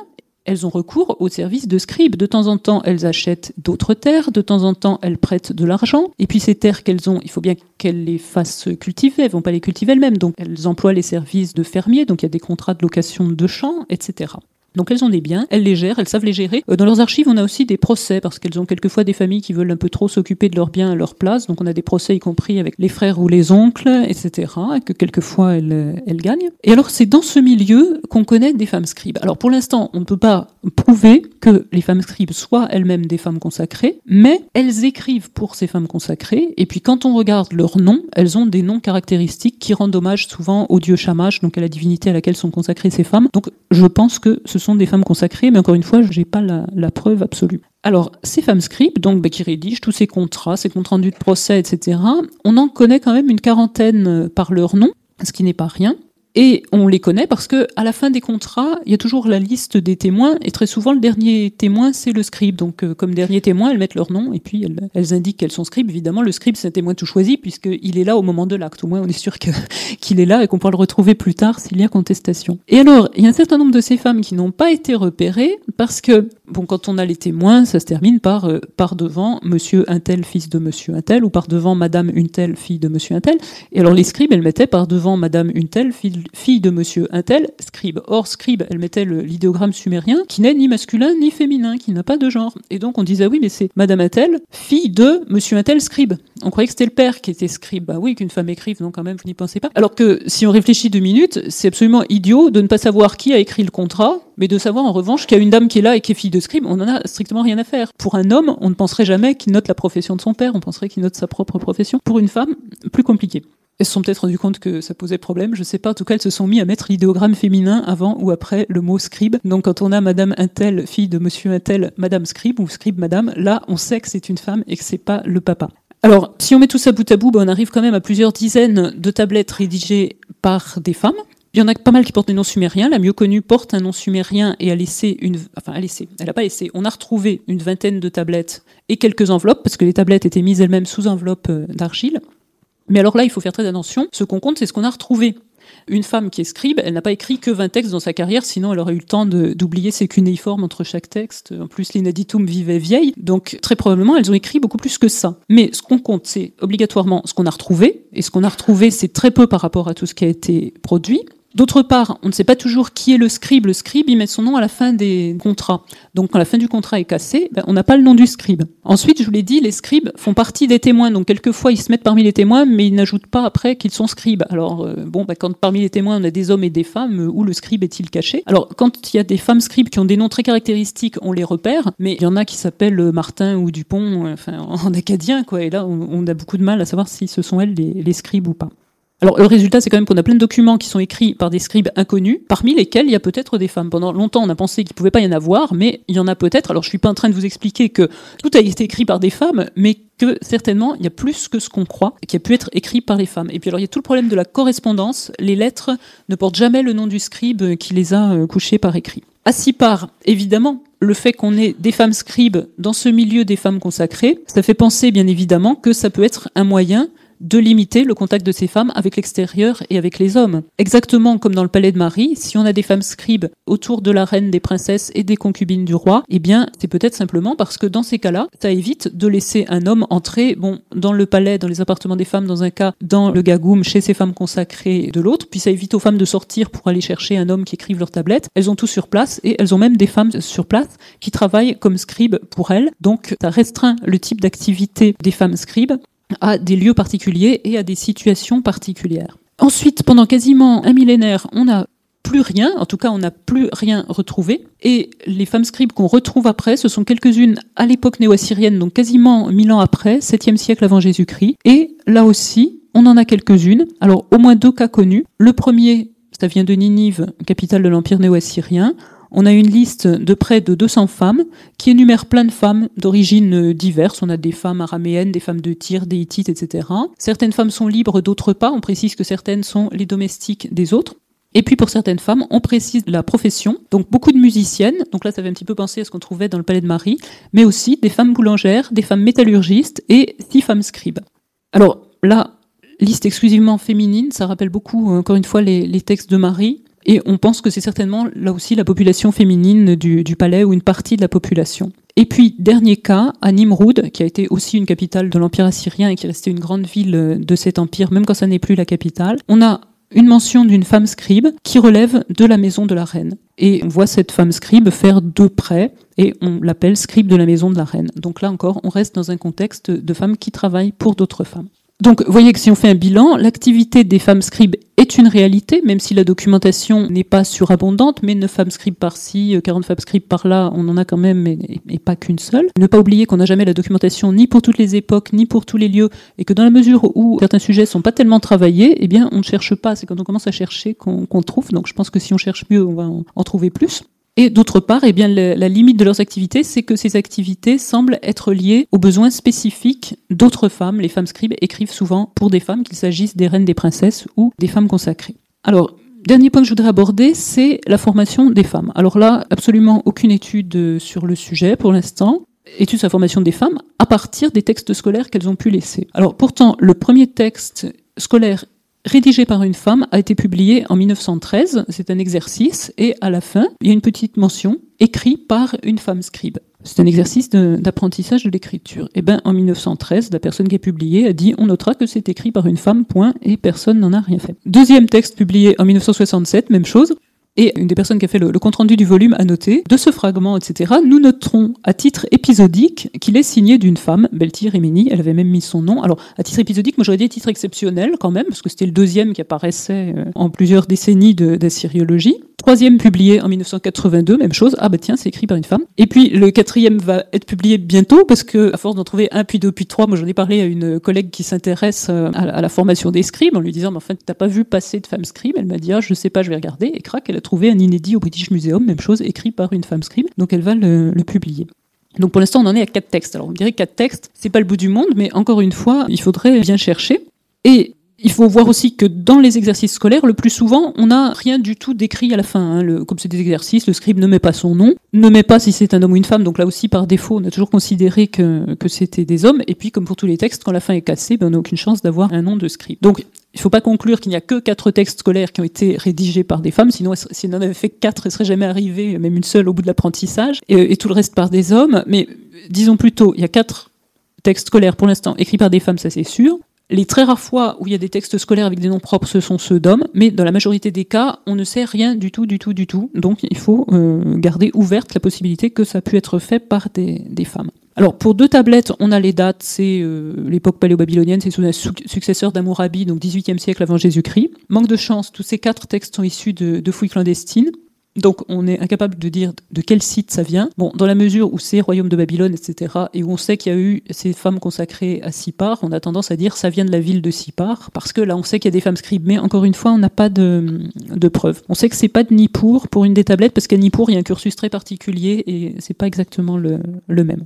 elles ont recours au service de scribes. De temps en temps, elles achètent d'autres terres, de temps en temps, elles prêtent de l'argent. Et puis ces terres qu'elles ont, il faut bien qu'elles les fassent cultiver, elles vont pas les cultiver elles-mêmes. Donc elles emploient les services de fermiers, donc il y a des contrats de location de champs, etc. Donc elles ont des biens, elles les gèrent, elles savent les gérer. Euh, dans leurs archives, on a aussi des procès parce qu'elles ont quelquefois des familles qui veulent un peu trop s'occuper de leurs biens à leur place. Donc on a des procès y compris avec les frères ou les oncles, etc. Et que quelquefois elles, euh, elles gagnent. Et alors c'est dans ce milieu qu'on connaît des femmes scribes. Alors pour l'instant, on ne peut pas prouver que les femmes scribes soient elles-mêmes des femmes consacrées, mais elles écrivent pour ces femmes consacrées. Et puis quand on regarde leurs noms, elles ont des noms caractéristiques qui rendent hommage souvent au dieu Shamash, donc à la divinité à laquelle sont consacrées ces femmes. Donc je pense que ce sont des femmes consacrées, mais encore une fois, je n'ai pas la, preuve absolue. Alors, ces femmes scribes, donc, bah, qui rédigent tous ces contrats, ces comptes rendus de procès, etc., on en connaît quand même une quarantaine euh, par leur nom, ce qui n'est pas rien. Et on les connaît parce que à la fin des contrats, il y a toujours la liste des témoins et très souvent le dernier témoin c'est le scribe. Donc euh, comme dernier témoin, elles mettent leur nom et puis elles, indiquent qu'elles sont scribes. Évidemment, le scribe c'est un témoin tout choisi puisqu'il est là au moment de l'acte. Au moins, on est sûr [LAUGHS] qu'il est là et qu'on pourra le retrouver plus tard s'il y a contestation. Et alors, il y a un certain nombre de ces femmes qui n'ont pas été repérées parce que bon, quand on a les témoins, ça se termine par euh, par devant Monsieur un tel fils de Monsieur un tel ou par devant Madame une telle fille de Monsieur un tel. Et alors les scribes, elles mettaient par devant Madame une telle fille de monsieur Intel, scribe. Or, scribe, elle mettait l'idéogramme sumérien qui n'est ni masculin ni féminin, qui n'a pas de genre. Et donc on disait, ah oui, mais c'est madame Intel, fille de monsieur Intel, scribe. On croyait que c'était le père qui était scribe. Bah oui, qu'une femme écrive, non, quand même, vous n'y pensez pas. Alors que si on réfléchit deux minutes, c'est absolument idiot de ne pas savoir qui a écrit le contrat, mais de savoir en revanche qu'il y a une dame qui est là et qui est fille de scribe, on en a strictement rien à faire. Pour un homme, on ne penserait jamais qu'il note la profession de son père, on penserait qu'il note sa propre profession. Pour une femme, plus compliqué. Elles se sont peut-être rendues compte que ça posait problème, je sais pas. En tout cas, elles se sont mis à mettre l'idéogramme féminin avant ou après le mot scribe. Donc, quand on a Madame Intel, fille de Monsieur Intel, Madame Scribe ou Scribe Madame, là, on sait que c'est une femme et que c'est pas le papa. Alors, si on met tout ça bout à bout, ben, on arrive quand même à plusieurs dizaines de tablettes rédigées par des femmes. Il y en a pas mal qui portent des noms sumériens. La mieux connue porte un nom sumérien et a laissé une, enfin, a laissé, elle a pas laissé. On a retrouvé une vingtaine de tablettes et quelques enveloppes parce que les tablettes étaient mises elles-mêmes sous enveloppe euh, d'argile. Mais alors là, il faut faire très attention. Ce qu'on compte, c'est ce qu'on a retrouvé. Une femme qui est scribe, elle n'a pas écrit que 20 textes dans sa carrière, sinon elle aurait eu le temps d'oublier ses cunéiformes entre chaque texte. En plus, l'inaditum vivait vieille, donc très probablement elles ont écrit beaucoup plus que ça. Mais ce qu'on compte, c'est obligatoirement ce qu'on a retrouvé, et ce qu'on a retrouvé, c'est très peu par rapport à tout ce qui a été produit. D'autre part, on ne sait pas toujours qui est le scribe. Le scribe, il met son nom à la fin des contrats. Donc, quand la fin du contrat est cassée, ben, on n'a pas le nom du scribe. Ensuite, je vous l'ai dit, les scribes font partie des témoins. Donc, quelquefois, ils se mettent parmi les témoins, mais ils n'ajoutent pas après qu'ils sont scribes. Alors, euh, bon, ben, quand parmi les témoins, on a des hommes et des femmes, euh, où le scribe est-il caché? Alors, quand il y a des femmes scribes qui ont des noms très caractéristiques, on les repère, mais il y en a qui s'appellent euh, Martin ou Dupont, enfin, [LAUGHS] en acadien, quoi. Et là, on, a beaucoup de mal à savoir si ce sont elles les scribes ou pas. Alors le résultat, c'est quand même qu'on a plein de documents qui sont écrits par des scribes inconnus, parmi lesquels il y a peut-être des femmes. Pendant longtemps, on a pensé qu'il ne pouvait pas y en avoir, mais il y en a peut-être. Alors je suis pas en train de vous expliquer que tout a été écrit par des femmes, mais que certainement il y a plus que ce qu'on croit qui a pu être écrit par les femmes. Et puis alors il y a tout le problème de la correspondance. Les lettres ne portent jamais le nom du scribe qui les a euh, couchées par écrit. À six part, évidemment, le fait qu'on ait des femmes scribes dans ce milieu des femmes consacrées, ça fait penser bien évidemment que ça peut être un moyen de limiter le contact de ces femmes avec l'extérieur et avec les hommes. Exactement comme dans le palais de Marie, si on a des femmes scribes autour de la reine, des princesses et des concubines du roi, eh bien, c'est peut-être simplement parce que dans ces cas-là, ça évite de laisser un homme entrer, bon, dans le palais, dans les appartements des femmes, dans un cas, dans le gagoum, chez ces femmes consacrées de l'autre, puis ça évite aux femmes de sortir pour aller chercher un homme qui écrive leur tablette. Elles ont tout sur place et elles ont même des femmes sur place qui travaillent comme scribes pour elles. Donc, ça restreint le type d'activité des femmes scribes à des lieux particuliers et à des situations particulières. Ensuite, pendant quasiment un millénaire, on n'a plus rien, en tout cas on n'a plus rien retrouvé. Et les femmes scribes qu'on retrouve après, ce sont quelques-unes à l'époque néo-assyrienne, donc quasiment mille ans après, 7e siècle avant Jésus-Christ. Et là aussi, on en a quelques-unes. Alors au moins deux cas connus. Le premier, ça vient de Ninive, capitale de l'Empire néo-assyrien on a une liste de près de 200 femmes qui énumère plein de femmes d'origines diverses. On a des femmes araméennes, des femmes de Tyr, des Hittites, etc. Certaines femmes sont libres, d'autres pas. On précise que certaines sont les domestiques des autres. Et puis pour certaines femmes, on précise la profession. Donc beaucoup de musiciennes. Donc là, ça fait un petit peu penser à ce qu'on trouvait dans le palais de Marie. Mais aussi des femmes boulangères, des femmes métallurgistes et six femmes scribes. Alors là, liste exclusivement féminine. Ça rappelle beaucoup, encore une fois, les textes de Marie. Et on pense que c'est certainement là aussi la population féminine du, palais ou une partie de la population. Et puis, dernier cas, à Nimroud, qui a été aussi une capitale de l'Empire assyrien et qui est restée une grande ville de cet empire, même quand ça n'est plus la capitale, on a une mention d'une femme scribe qui relève de la maison de la reine. Et on voit cette femme scribe faire deux prêts et on l'appelle scribe de la maison de la reine. Donc là encore, on reste dans un contexte de femmes qui travaillent pour d'autres femmes. Donc, vous voyez que si on fait un bilan, l'activité des femmes scribes est une réalité, même si la documentation n'est pas surabondante, mais 9 femmes scribes par-ci, 40 euh, femmes scribes par-là, on en a quand même, mais, pas qu'une seule. Ne pas oublier qu'on n'a jamais la documentation ni pour toutes les époques, ni pour tous les lieux, et que dans la mesure où certains sujets sont pas tellement travaillés, eh bien, on ne cherche pas. C'est quand on commence à chercher qu'on trouve. Donc, je pense que si on cherche mieux, on va en trouver plus. Et d'autre part, eh bien, la, limite de leurs activités, c'est que ces activités semblent être liées aux besoins spécifiques d'autres femmes. Les femmes scribes écrivent souvent pour des femmes, qu'il s'agisse des reines, des princesses ou des femmes consacrées. Alors, dernier point que je voudrais aborder, c'est la formation des femmes. Alors là, absolument aucune étude sur le sujet pour l'instant étude sur la formation des femmes à partir des textes scolaires qu'elles ont pu laisser. Alors pourtant, le premier texte scolaire rédigé par une femme, a été publié en 1913. C'est un exercice et à la fin, il y a une petite mention écrit par une femme scribe. C'est un exercice d'apprentissage de, l'écriture. Et eh ben, en 1913, la personne qui a publié a dit on notera que c'est écrit par une femme, point, et personne n'en a rien fait. Deuxième texte publié en 1967, même chose. Et une des personnes qui a fait le, compte-rendu du volume a noté, de ce fragment, etc., nous noterons à titre épisodique qu'il est signé d'une femme, Beltir Rimini, elle avait même mis son nom. Alors, à titre épisodique, moi j'aurais dit titre exceptionnel quand même, parce que c'était le deuxième qui apparaissait euh, en plusieurs décennies d'assyriologie. Troisième publié en 1982, même chose. Ah bah tiens, c'est écrit par une femme. Et puis le quatrième va être publié bientôt parce que à force d'en trouver un puis deux puis trois, moi j'en ai parlé à une collègue qui s'intéresse euh, à, la formation des scribes en lui disant mais en fait t'as pas vu passer de femme scribe? Elle m'a dit ah je sais pas, je vais regarder. Et crac, elle a trouvé un inédit au British Museum, même chose, écrit par une femme scribe. Donc elle va le, publier. Donc pour l'instant, on en est à quatre textes. Alors on dirait quatre textes, c'est pas le bout du monde, mais encore une fois, il faudrait bien chercher. Et il faut voir aussi que dans les exercices scolaires, le plus souvent, on n'a rien du tout décrit à la fin. Hein. Comme c'est des exercices, le scribe ne met pas son nom, ne met pas si c'est un homme ou une femme. Donc là aussi, par défaut, on a toujours considéré que, que c'était des hommes. Et puis, comme pour tous les textes, quand la fin est cassée, ben, on n'a aucune chance d'avoir un nom de scribe. Donc il ne faut pas conclure qu'il n'y a que quatre textes scolaires qui ont été rédigés par des femmes, sinon s'il en avait fait quatre, il ne serait jamais arrivé, même une seule au bout de l'apprentissage, et, tout le reste par des hommes. Mais disons plutôt, il y a quatre textes scolaires pour l'instant écrits par des femmes, ça c'est sûr. Les très rares fois où il y a des textes scolaires avec des noms propres, ce sont ceux d'hommes, mais dans la majorité des cas, on ne sait rien du tout, du tout, du tout. Donc il faut euh, garder ouverte la possibilité que ça puisse être fait par des, femmes. Alors pour deux tablettes, on a les dates, c'est euh, l'époque paléo-babylonienne, c'est sous successeur d'Amourabi, donc 18e siècle avant Jésus-Christ. Manque de chance, tous ces quatre textes sont issus de fouilles clandestines. Donc on est incapable de dire de quel site ça vient. Bon, dans la mesure où c'est royaume de Babylone, etc., et où on sait qu'il y a eu ces femmes consacrées à Sipar, on a tendance à dire ça vient de la ville de Sipar, parce que là on sait qu'il y a des femmes scribes, mais encore une fois on n'a pas de, de preuves. On sait que c'est pas de Nippur pour une des tablettes, parce qu'à Nippur il y a un cursus très particulier et c'est pas exactement le, le même.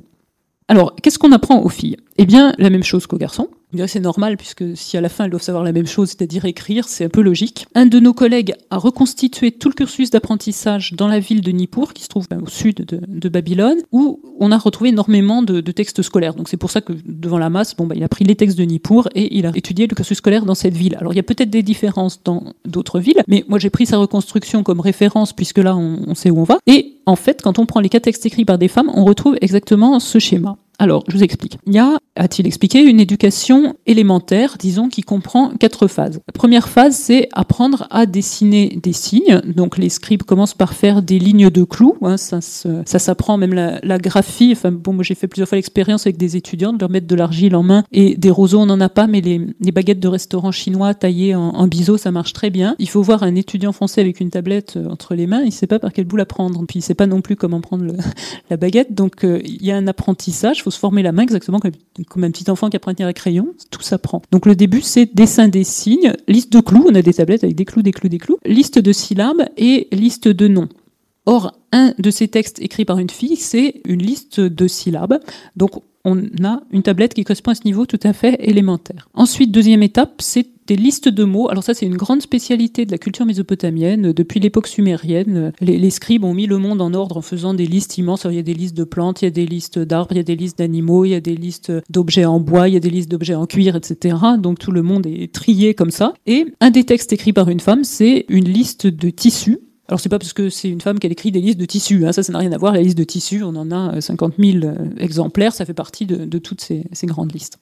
Alors, qu'est-ce qu'on apprend aux filles? Eh bien, la même chose qu'aux garçons. C'est normal, puisque si à la fin elles doivent savoir la même chose, c'est-à-dire écrire, c'est un peu logique. Un de nos collègues a reconstitué tout le cursus d'apprentissage dans la ville de Nippur, qui se trouve ben, au sud de, Babylone, où on a retrouvé énormément de, textes scolaires. Donc c'est pour ça que devant la masse, bon, ben, il a pris les textes de Nippur et il a étudié le cursus scolaire dans cette ville. Alors il y a peut-être des différences dans d'autres villes, mais moi j'ai pris sa reconstruction comme référence, puisque là on, on sait où on va. Et en fait, quand on prend les quatre textes écrits par des femmes, on retrouve exactement ce schéma. Alors, je vous explique. Il y a, a-t-il expliqué, une éducation élémentaire, disons, qui comprend quatre phases. La première phase, c'est apprendre à dessiner des signes. Donc, les scribes commencent par faire des lignes de clous. Hein, ça, ça s'apprend, même la, graphie. Enfin, bon, moi, j'ai fait plusieurs fois l'expérience avec des étudiants de leur mettre de l'argile en main et des roseaux, on n'en a pas, mais les, baguettes de restaurant chinois taillées en, en biseau, ça marche très bien. Il faut voir un étudiant français avec une tablette euh, entre les mains, il ne sait pas par quel bout la prendre. Puis, il ne sait pas non plus comment prendre [LAUGHS] la baguette. Donc, euh, il y a un apprentissage se former la main exactement comme, un petit enfant qui apprend à tenir un crayon, tout s'apprend. Donc le début, c'est dessin des signes, liste de clous, on a des tablettes avec des clous, des clous, des clous, liste de syllabes et liste de noms. Or, un de ces textes écrits par une fille, c'est une liste de syllabes. Donc, on a une tablette qui correspond à ce niveau tout à fait élémentaire. Ensuite, deuxième étape, c'est des listes de mots. Alors ça, c'est une grande spécialité de la culture mésopotamienne. Depuis l'époque sumérienne, les, scribes ont mis le monde en ordre en faisant des listes immenses. il y a des listes de plantes, il y a des listes d'arbres, il y a des listes d'animaux, il y a des listes d'objets en bois, il y a des listes d'objets en cuir, etc. Donc tout le monde est trié comme ça. Et un des textes écrits par une femme, c'est une liste de tissus alors c'est pas parce que c'est une femme qu'elle écrit des listes de tissus, hein. ça ça n'a rien à voir, la liste de tissus, on en a 50 000 euh, exemplaires, ça fait partie de, toutes ces grandes listes.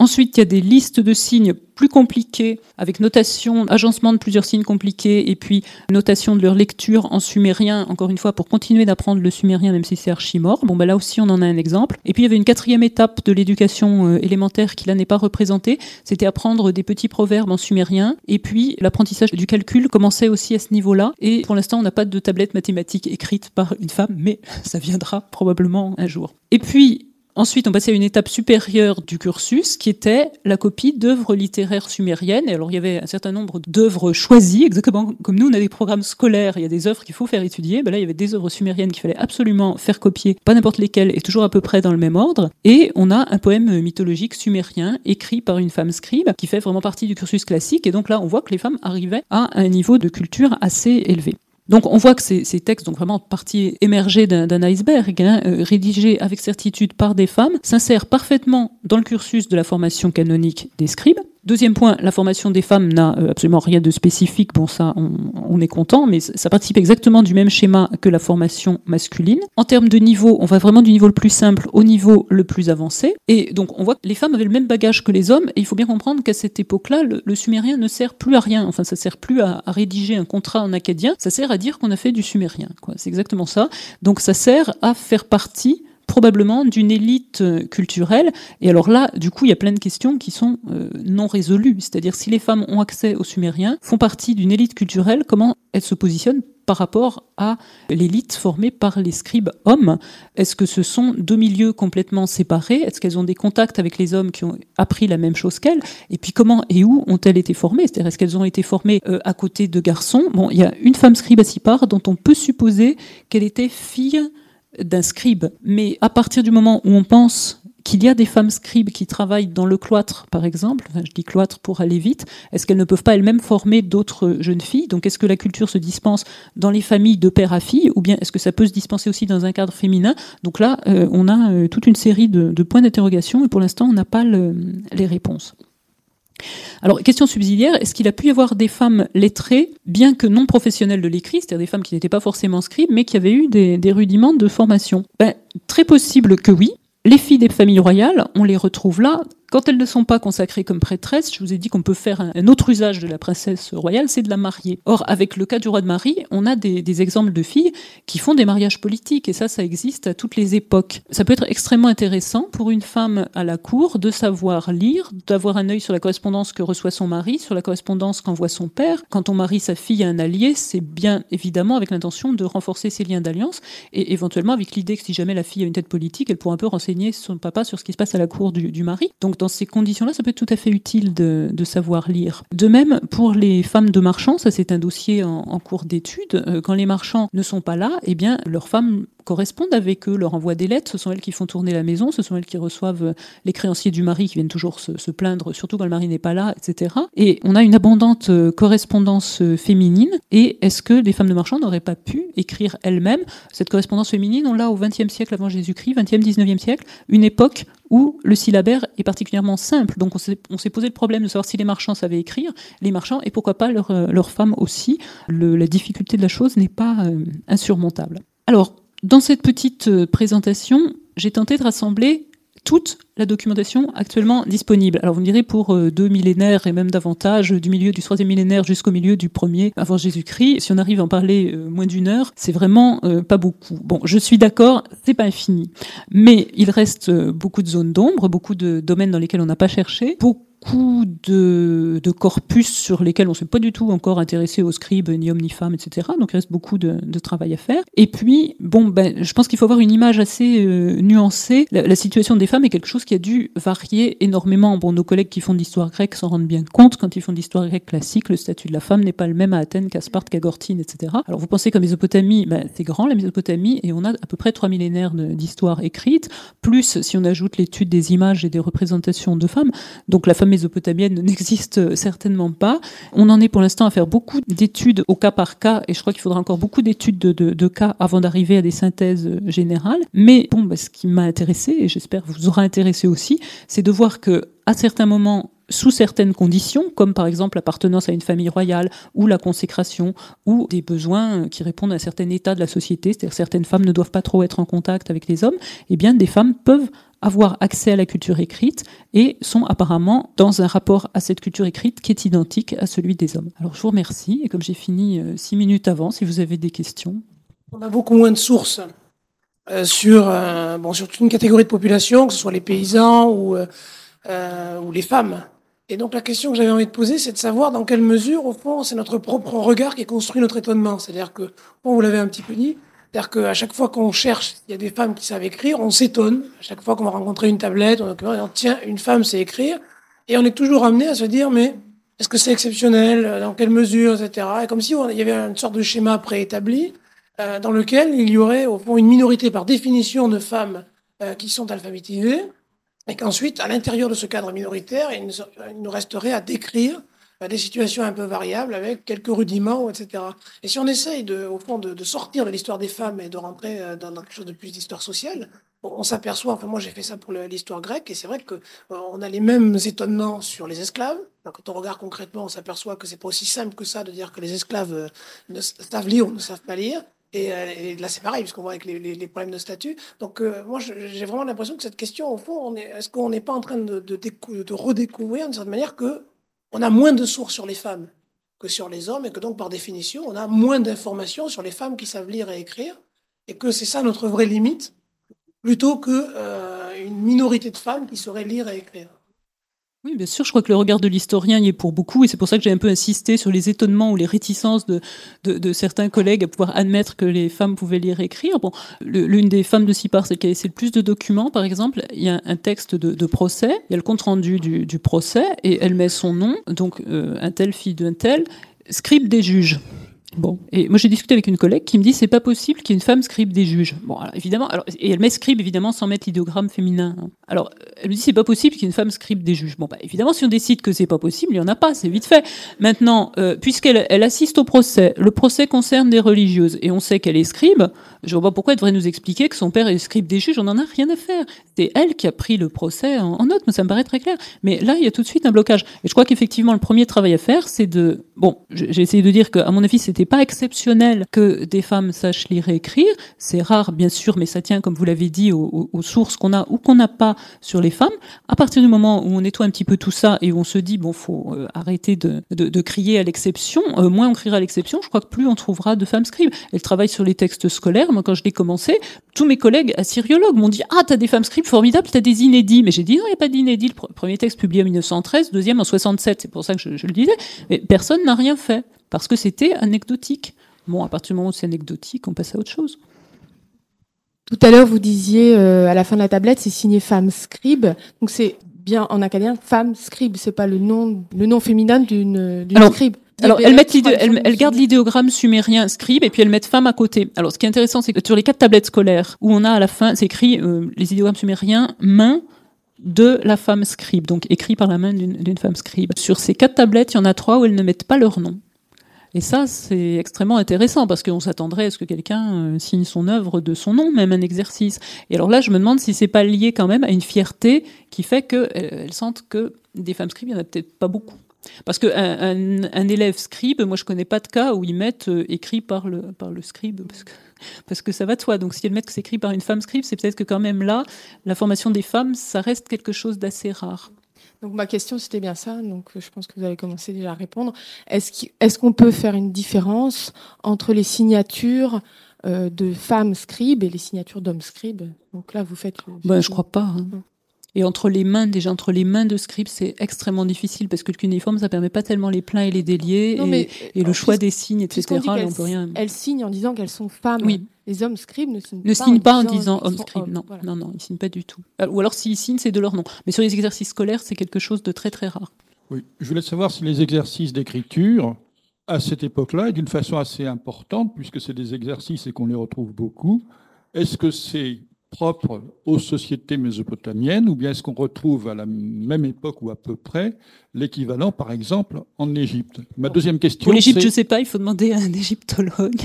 Ensuite, il y a des listes de signes plus compliquées, avec notation, agencement de plusieurs signes compliqués, et puis notation de leur lecture en sumérien, encore une fois, pour continuer d'apprendre le sumérien, même si c'est archi-mort. Bon, ben là aussi, on en a un exemple. Et puis, il y avait une quatrième étape de l'éducation euh, élémentaire qui, là, n'est pas représentée. C'était apprendre des petits proverbes en sumérien. Et puis, l'apprentissage du calcul commençait aussi à ce niveau-là. Et pour l'instant, on n'a pas de tablette mathématique écrite par une femme, mais [LAUGHS] ça viendra probablement un jour. Et puis, Ensuite, on passait à une étape supérieure du cursus qui était la copie d'œuvres littéraires sumériennes. Et alors, il y avait un certain nombre d'œuvres choisies, exactement comme nous, on a des programmes scolaires, il y a des œuvres qu'il faut faire étudier. Ben là, il y avait des œuvres sumériennes qu'il fallait absolument faire copier, pas n'importe lesquelles, et toujours à peu près dans le même ordre. Et on a un poème mythologique sumérien écrit par une femme scribe qui fait vraiment partie du cursus classique. Et donc là, on voit que les femmes arrivaient à un niveau de culture assez élevé. Donc on voit que ces, textes, donc vraiment partie émergée d'un iceberg, hein, euh, rédigés avec certitude par des femmes, s'insèrent parfaitement dans le cursus de la formation canonique des scribes, Deuxième point, la formation des femmes n'a euh, absolument rien de spécifique. Bon, ça, on, est content, mais ça participe exactement du même schéma que la formation masculine. En termes de niveau, on va vraiment du niveau le plus simple au niveau le plus avancé. Et donc, on voit que les femmes avaient le même bagage que les hommes. Et il faut bien comprendre qu'à cette époque-là, le, sumérien ne sert plus à rien. Enfin, ça sert plus à, à rédiger un contrat en acadien. Ça sert à dire qu'on a fait du sumérien. C'est exactement ça. Donc, ça sert à faire partie probablement d'une élite euh, culturelle. Et alors là, du coup, il y a plein de questions qui sont euh, non résolues. C'est-à-dire, si les femmes ont accès aux Sumériens, font partie d'une élite culturelle, comment elles se positionnent par rapport à l'élite formée par les scribes hommes? Est-ce que ce sont deux milieux complètement séparés? Est-ce qu'elles ont des contacts avec les hommes qui ont appris la même chose qu'elles? Et puis comment et où ont-elles été formées? C'est-à-dire est-ce qu'elles ont été formées euh, à côté de garçons? Bon, il y a une femme scribe à Sipar dont on peut supposer qu'elle était fille d'un scribe. Mais à partir du moment où on pense qu'il y a des femmes scribes qui travaillent dans le cloître, par exemple, je dis cloître pour aller vite, est-ce qu'elles ne peuvent pas elles-mêmes former d'autres jeunes filles? Donc est-ce que la culture se dispense dans les familles de père à fille, ou bien est-ce que ça peut se dispenser aussi dans un cadre féminin? Donc là, euh, on a euh, toute une série de, points d'interrogation, et pour l'instant, on n'a pas les réponses. Alors, question subsidiaire, est-ce qu'il a pu y avoir des femmes lettrées, bien que non professionnelles de l'écrit, c'est-à-dire des femmes qui n'étaient pas forcément scribes, mais qui avaient eu des, rudiments de formation? Ben, Très possible que oui. Les filles des familles royales, on les retrouve là quand elles ne sont pas consacrées comme prêtresses, je vous ai dit qu'on peut faire un, autre usage de la princesse royale, c'est de la marier. Or, avec le cas du roi de Marie, on a des, exemples de filles qui font des mariages politiques, et ça, ça existe à toutes les époques. Ça peut être extrêmement intéressant pour une femme à la cour de savoir lire, d'avoir un œil sur la correspondance que reçoit son mari, sur la correspondance qu'envoie son père. Quand on marie sa fille à un allié, c'est bien évidemment avec l'intention de renforcer ses liens d'alliance, et éventuellement avec l'idée que si jamais la fille a une tête politique, elle pourra un peu renseigner son papa sur ce qui se passe à la cour du, du mari. Donc dans ces conditions-là, ça peut être tout à fait utile de, savoir lire. De même, pour les femmes de marchands, ça c'est un dossier en, cours d'étude. Euh, quand les marchands ne sont pas là, eh bien, leurs femmes correspondent avec eux, leur envoient des lettres, ce sont elles qui font tourner la maison, ce sont elles qui reçoivent euh, les créanciers du mari qui viennent toujours se, plaindre, surtout quand le mari n'est pas là, etc. Et on a une abondante euh, correspondance féminine. Et est-ce que les femmes de marchands n'auraient pas pu écrire elles-mêmes Cette correspondance féminine, on l'a au XXe siècle avant Jésus-Christ, XXe, XIXe siècle, une époque où le syllabaire est particulièrement simple. Donc on s'est posé le problème de savoir si les marchands savaient écrire, les marchands, et pourquoi pas leurs euh, femmes aussi. la difficulté de la chose n'est pas euh, insurmontable. Alors, dans cette petite euh, présentation, j'ai tenté de rassembler toute la documentation actuellement disponible. Alors vous me direz pour deux millénaires et même davantage, du milieu du troisième millénaire jusqu'au milieu du premier avant Jésus-Christ, si on arrive à en parler moins d'une heure, c'est vraiment pas beaucoup. Bon, je suis d'accord, c'est pas infini, mais il reste beaucoup de zones d'ombre, beaucoup de domaines dans lesquels on n'a pas cherché. Beaucoup de, corpus sur lesquels on ne s'est pas du tout encore intéressé aux scribes, ni hommes ni femmes, etc. Donc il reste beaucoup de, travail à faire. Et puis, bon, ben, je pense qu'il faut avoir une image assez euh, nuancée. La, situation des femmes est quelque chose qui a dû varier énormément. Bon, nos collègues qui font de l'histoire grecque s'en rendent bien compte. Quand ils font de l'histoire grecque classique, le statut de la femme n'est pas le même à Athènes qu'à Sparte, qu'à Gortine, etc. Alors vous pensez qu'en Mésopotamie, ben, c'est grand la Mésopotamie, et on a à peu près trois millénaires d'histoire écrite, plus si on ajoute l'étude des images et des représentations de femmes. Donc la femme mésopotamienne n'existe certainement pas. On en est pour l'instant à faire beaucoup d'études au cas par cas, et je crois qu'il faudra encore beaucoup d'études de, cas avant d'arriver à des synthèses générales. Mais bon, bah, ce qui m'a intéressé, et j'espère vous aura intéressé aussi, c'est de voir que à certains moments, sous certaines conditions, comme par exemple l'appartenance à une famille royale, ou la consécration, ou des besoins qui répondent à un certain état de la société, c'est-à-dire certaines femmes ne doivent pas trop être en contact avec les hommes, eh bien des femmes peuvent avoir accès à la culture écrite et sont apparemment dans un rapport à cette culture écrite qui est identique à celui des hommes. Alors je vous remercie et comme j'ai fini euh, six minutes avant, si vous avez des questions. On a beaucoup moins de sources euh, sur, euh, sur toute une catégorie de population, que ce soit les paysans ou les femmes. Et donc la question que j'avais envie de poser, c'est de savoir dans quelle mesure, au fond, c'est notre propre regard qui construit notre étonnement. C'est-à-dire que, bon, vous l'avez un petit peu dit, c'est-à-dire qu'à chaque fois qu'on cherche, il y a des femmes qui savent écrire, on s'étonne. À chaque fois qu'on va rencontrer une tablette, on dit, tiens, une femme sait écrire. Et on est toujours amené à se dire, mais est-ce que c'est exceptionnel? Dans quelle mesure Etc. Et comme si il y avait une sorte de schéma préétabli euh, dans lequel il y aurait au fond une minorité par définition de femmes euh, qui sont alphabétisées, et qu'ensuite, à l'intérieur de ce cadre minoritaire, il nous resterait à décrire des situations un peu variables avec quelques rudiments, etc. Et si on essaye, de, au fond, de, sortir de l'histoire des femmes et de rentrer euh, dans, quelque chose de plus d'histoire sociale, on, s'aperçoit, enfin moi j'ai fait ça pour l'histoire grecque, et c'est vrai qu'on euh, a les mêmes étonnements sur les esclaves. quand on regarde concrètement, on s'aperçoit que c'est pas aussi simple que ça de dire que les esclaves euh, ne savent lire ou ne savent pas lire. Et, là, c'est pareil, puisqu'on voit avec les, problèmes de statut. Donc, moi, j'ai vraiment l'impression que cette question, au fond, est-ce qu'on n'est pas en train de redécouvrir d'une certaine manière que on a moins de sources sur les femmes que sur les hommes, et que donc, par définition, on a moins d'informations sur les femmes qui savent lire et écrire, et que c'est ça notre vraie limite, plutôt qu'une euh, minorité de femmes qui sauraient lire et écrire. Oui, bien sûr, je crois que le regard de l'historien y est pour beaucoup, et c'est pour ça que j'ai un peu insisté sur les étonnements ou les réticences de, de, certains collègues à pouvoir admettre que les femmes pouvaient lire et écrire. Bon, l'une des femmes de Sipar, c'est qui a laissé le plus de documents, par exemple, il y a un texte de, procès, il y a le compte-rendu du, du, procès, et elle met son nom, donc euh, un tel, fille d'un tel, scribe des juges. Bon, et moi j'ai discuté avec une collègue qui me dit c'est pas possible qu'il y ait une femme scribe des juges. Bon, alors évidemment, alors, et elle met scribe évidemment sans mettre l'idéogramme féminin. hein. Alors elle me dit c'est pas possible qu'il y ait une femme scribe des juges. Bon, bah évidemment si on décide que c'est pas possible, il y en a pas, c'est vite fait. Maintenant, euh, puisqu'elle elle assiste au procès, le procès concerne des religieuses et on sait qu'elle est scribe, je vois pas pourquoi elle devrait nous expliquer que son père est scribe des juges, on en a rien à faire. C'est elle qui a pris le procès en, en note, mais ça me paraît très clair. Mais là, il y a tout de suite un blocage. Et je crois qu'effectivement, le premier travail à faire, c'est de... Bon, j'ai essayé de dire qu'à mon avis, c'était pas exceptionnel que des femmes sachent lire et écrire. C'est rare, bien sûr, mais ça tient, comme vous l'avez dit, aux, sources qu'on a ou qu'on n'a pas sur les femmes. À partir du moment où on nettoie un petit peu tout ça et où on se dit, bon, faut euh, arrêter de, de, de crier à l'exception, euh, moins on criera à l'exception, je crois que plus on trouvera de femmes scribes. Elle travaille sur les textes scolaires. Moi, quand je l'ai commencé, tous mes collègues assyriologues m'ont dit, ah, t'as des femmes scribes formidables, t'as des inédits. Mais j'ai dit, non, il n'y a pas d'inédits. Le pr- premier texte publié en 1913, deuxième en 67. C'est pour ça que je le disais. Mais personne n'a rien fait parce que c'était anecdotique. Bon, à partir du moment où c'est anecdotique, on passe à autre chose. Tout à l'heure, vous disiez euh, à la fin de la tablette, c'est signé femme scribe. Donc c'est bien en acadien femme scribe. C'est pas le nom, le nom féminin d'une scribe. Alors, elles, mettent gardent l'idéogramme sumérien scribe et puis elles mettent femme à côté. Alors, ce qui est intéressant, c'est que sur les quatre tablettes scolaires où on a à la fin, c'est écrit euh, les idéogrammes sumériens main de la femme scribe, donc écrit par la main d'une femme scribe. Sur ces quatre tablettes, il y en a trois où elles ne mettent pas leur nom. Et ça, c'est extrêmement intéressant parce qu'on s'attendrait à ce que quelqu'un euh, signe son œuvre de son nom, même un exercice. Et alors là, je me demande si c'est pas lié quand même à une fierté qui fait qu'elles sentent que des femmes scribes, il y en a peut-être pas beaucoup. Parce qu'un un, un élève scribe, moi je connais pas de cas où ils mettent euh, écrit par le, par le scribe, parce que, [LAUGHS] parce que ça va de soi. Donc si elles mettent que c'est écrit par une femme scribe, c'est peut-être que quand même là, la formation des femmes, ça reste quelque chose d'assez rare. Donc ma question c'était bien ça, donc euh, je pense que vous avez commencé déjà à répondre. Est-ce qu'on peut faire une différence entre les signatures euh, de femmes scribes et les signatures d'hommes scribes? Donc là vous faites. le- Ben, je crois pas. hein. Et entre les mains, déjà entre les mains de scribe, c'est extrêmement difficile parce que le cuneiforme, ça permet pas tellement les pleins et les déliés Non, et, mais, et le choix des signes, etc. qu'elles- on peut rien. Elles signent en disant qu'elles sont femmes. Oui. Les hommes scribes ne signent Ne pas, signent pas en disant homme hommes. non, Voilà. non, non, ils signent pas du tout. Ou alors s'ils signent, c'est de leur nom. Mais sur les exercices scolaires, c'est quelque chose de très très rare. Oui. Je voulais savoir si les exercices d'écriture, à cette époque-là, et d'une façon assez importante, puisque c'est des exercices et qu'on les retrouve beaucoup, est-ce que c'est propre aux sociétés mésopotamiennes, ou bien est-ce qu'on retrouve à la même époque ou à peu près l'équivalent, par exemple, en Égypte? Ma deuxième question, Pour l'Égypte, je sais pas, il faut demander à un égyptologue.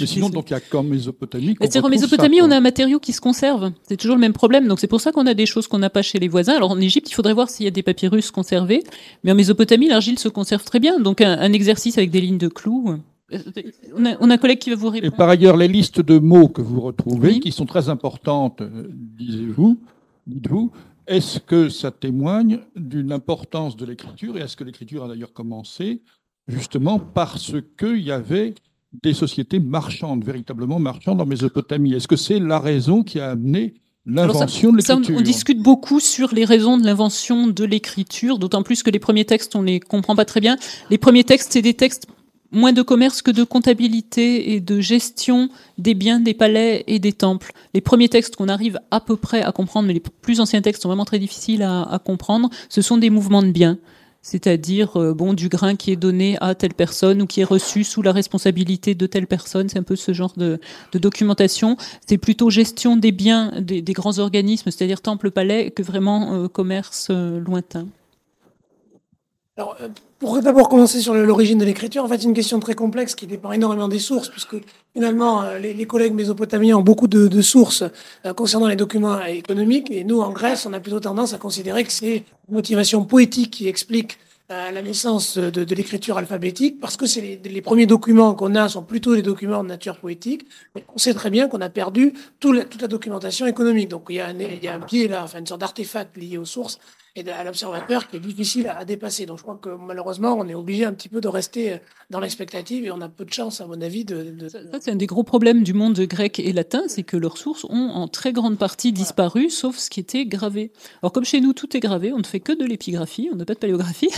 Mais sinon, donc, il n'y a qu'en Mésopotamie. qu'on Mais c'est en ça, Mésopotamie, on a un matériau qui se conserve. C'est toujours le même problème. Donc c'est pour ça qu'on a des choses qu'on n'a pas chez les voisins. Alors en Égypte, il faudrait voir s'il y a des papyrus conservés. Mais en Mésopotamie, l'argile se conserve très bien. Donc un, un exercice avec des lignes de clous. euh, On a, on a un collègue qui va vous Et répondre. par ailleurs, les listes de mots que vous retrouvez, Oui. qui sont très importantes, euh, disiez-vous, dites-vous, est-ce que ça témoigne d'une importance de l'écriture? Et est-ce que l'écriture a d'ailleurs commencé justement parce qu'il y avait des sociétés marchandes, véritablement marchandes en Mésopotamie Est-ce que c'est la raison qui a amené l'invention de on, l'écriture on discute beaucoup sur les raisons de l'invention de l'écriture, d'autant plus que les premiers textes, on les comprend pas très bien. Les premiers textes, c'est des textes moins de commerce que de comptabilité et de gestion des biens, des palais et des temples. Les premiers textes qu'on arrive à peu près à comprendre, mais les plus anciens textes sont vraiment très difficiles à, à comprendre, ce sont des mouvements de biens. C'est-à-dire, euh, bon, du grain qui est donné à telle personne ou qui est reçu sous la responsabilité de telle personne. C'est un peu ce genre de, documentation. C'est plutôt gestion des biens des, grands organismes, c'est-à-dire temple, palais, que vraiment euh, commerce euh, lointain. Alors, euh, pour d'abord commencer sur l'origine de l'écriture, en fait, c'est une question très complexe qui dépend énormément des sources, puisque finalement, euh, les, les collègues mésopotamiens ont beaucoup de, de sources euh, concernant les documents économiques, et nous, en Grèce, on a plutôt tendance à considérer que c'est une motivation poétique qui explique euh, la naissance de, de l'écriture alphabétique, parce que c'est les, les premiers documents qu'on a sont plutôt des documents de nature poétique, mais on sait très bien qu'on a perdu tout toute la documentation économique. Donc il y a un, il y a un pied là, enfin une sorte d'artefact lié aux sources et à l'observateur qui est difficile à, à dépasser. Donc je crois que malheureusement, on est obligé un petit peu de rester euh, dans l'expectative et on a peu de chance, à mon avis, de... de- Ça, ça, c'est un des gros problèmes du monde grec et latin, c'est que leurs sources ont en très grande partie disparu, sauf ce qui était gravé. Alors comme chez nous, tout est gravé, on ne fait que de l'épigraphie, on n'a pas de paléographie.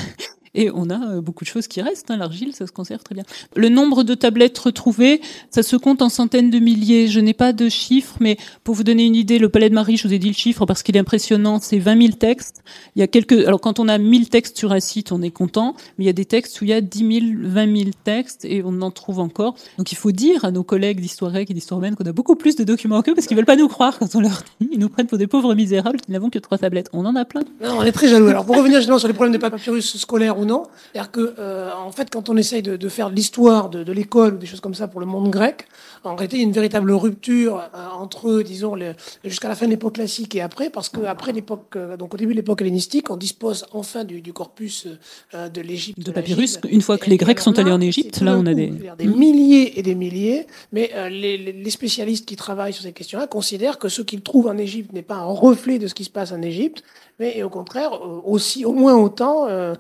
Et on a euh, beaucoup de choses qui restent. Hein. L'argile, ça se conserve très bien. Le nombre de tablettes retrouvées, ça se compte en centaines de milliers. Je n'ai pas de chiffres, mais pour vous donner une idée, le Palais de Marie, je vous ai dit le chiffre parce qu'il est impressionnant, c'est 20 000 textes. Il y a quelques, alors quand on a 1000 textes sur un site, on est content, mais il y a des textes où il y a 10 000, 20 000 textes et on en trouve encore. Donc il faut dire à nos collègues d'histoire et d'histoire humaine qu'on a beaucoup plus de documents qu'eux parce qu'ils veulent pas nous croire quand on leur dit. Ils nous prennent pour des pauvres misérables qui n'avons que trois tablettes. On en a plein. Non, on est très jaloux. Alors pour revenir justement sur les problèmes des papyrus scolaires ou non, c'est-à-dire que euh, en fait quand on essaye de, de faire de l'histoire de, de l'école ou des choses comme ça pour le monde grec, en réalité il y a une véritable rupture euh, entre, disons, jusqu'à la fin de l'époque classique et après, parce qu'après l'époque, euh, donc au début de l'époque hellénistique, on dispose enfin du, du corpus de l'Égypte. De papyrus, une fois que les Grecs sont allés en Égypte, là on a des... Des milliers et des milliers, mais les, les spécialistes qui travaillent sur ces questions-là considèrent que ce qu'ils trouvent en Égypte n'est pas un reflet de ce qui se passe en Égypte, mais au contraire, aussi, au moins autant, euh,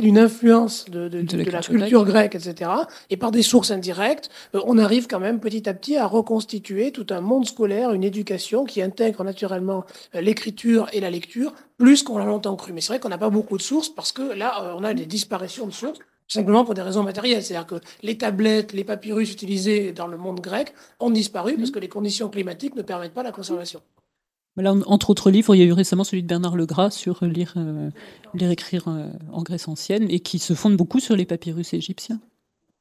d'une influence de, de, de, de, la culture grecque, etc. Et par des sources indirectes, euh, on arrive quand même petit à petit à reconstituer tout un monde scolaire, une éducation qui intègre naturellement l'écriture et la lecture, plus qu'on l'a longtemps cru. Mais c'est vrai qu'on n'a pas beaucoup de sources parce que là, on a des disparitions de sources simplement pour des raisons matérielles. C'est-à-dire que les tablettes, les papyrus utilisés dans le monde grec ont disparu parce que les conditions climatiques ne permettent pas la conservation. Là, entre autres livres, il y a eu récemment celui de Bernard Legras sur lire, euh, lire écrire euh, en Grèce ancienne et qui se fonde beaucoup sur les papyrus égyptiens.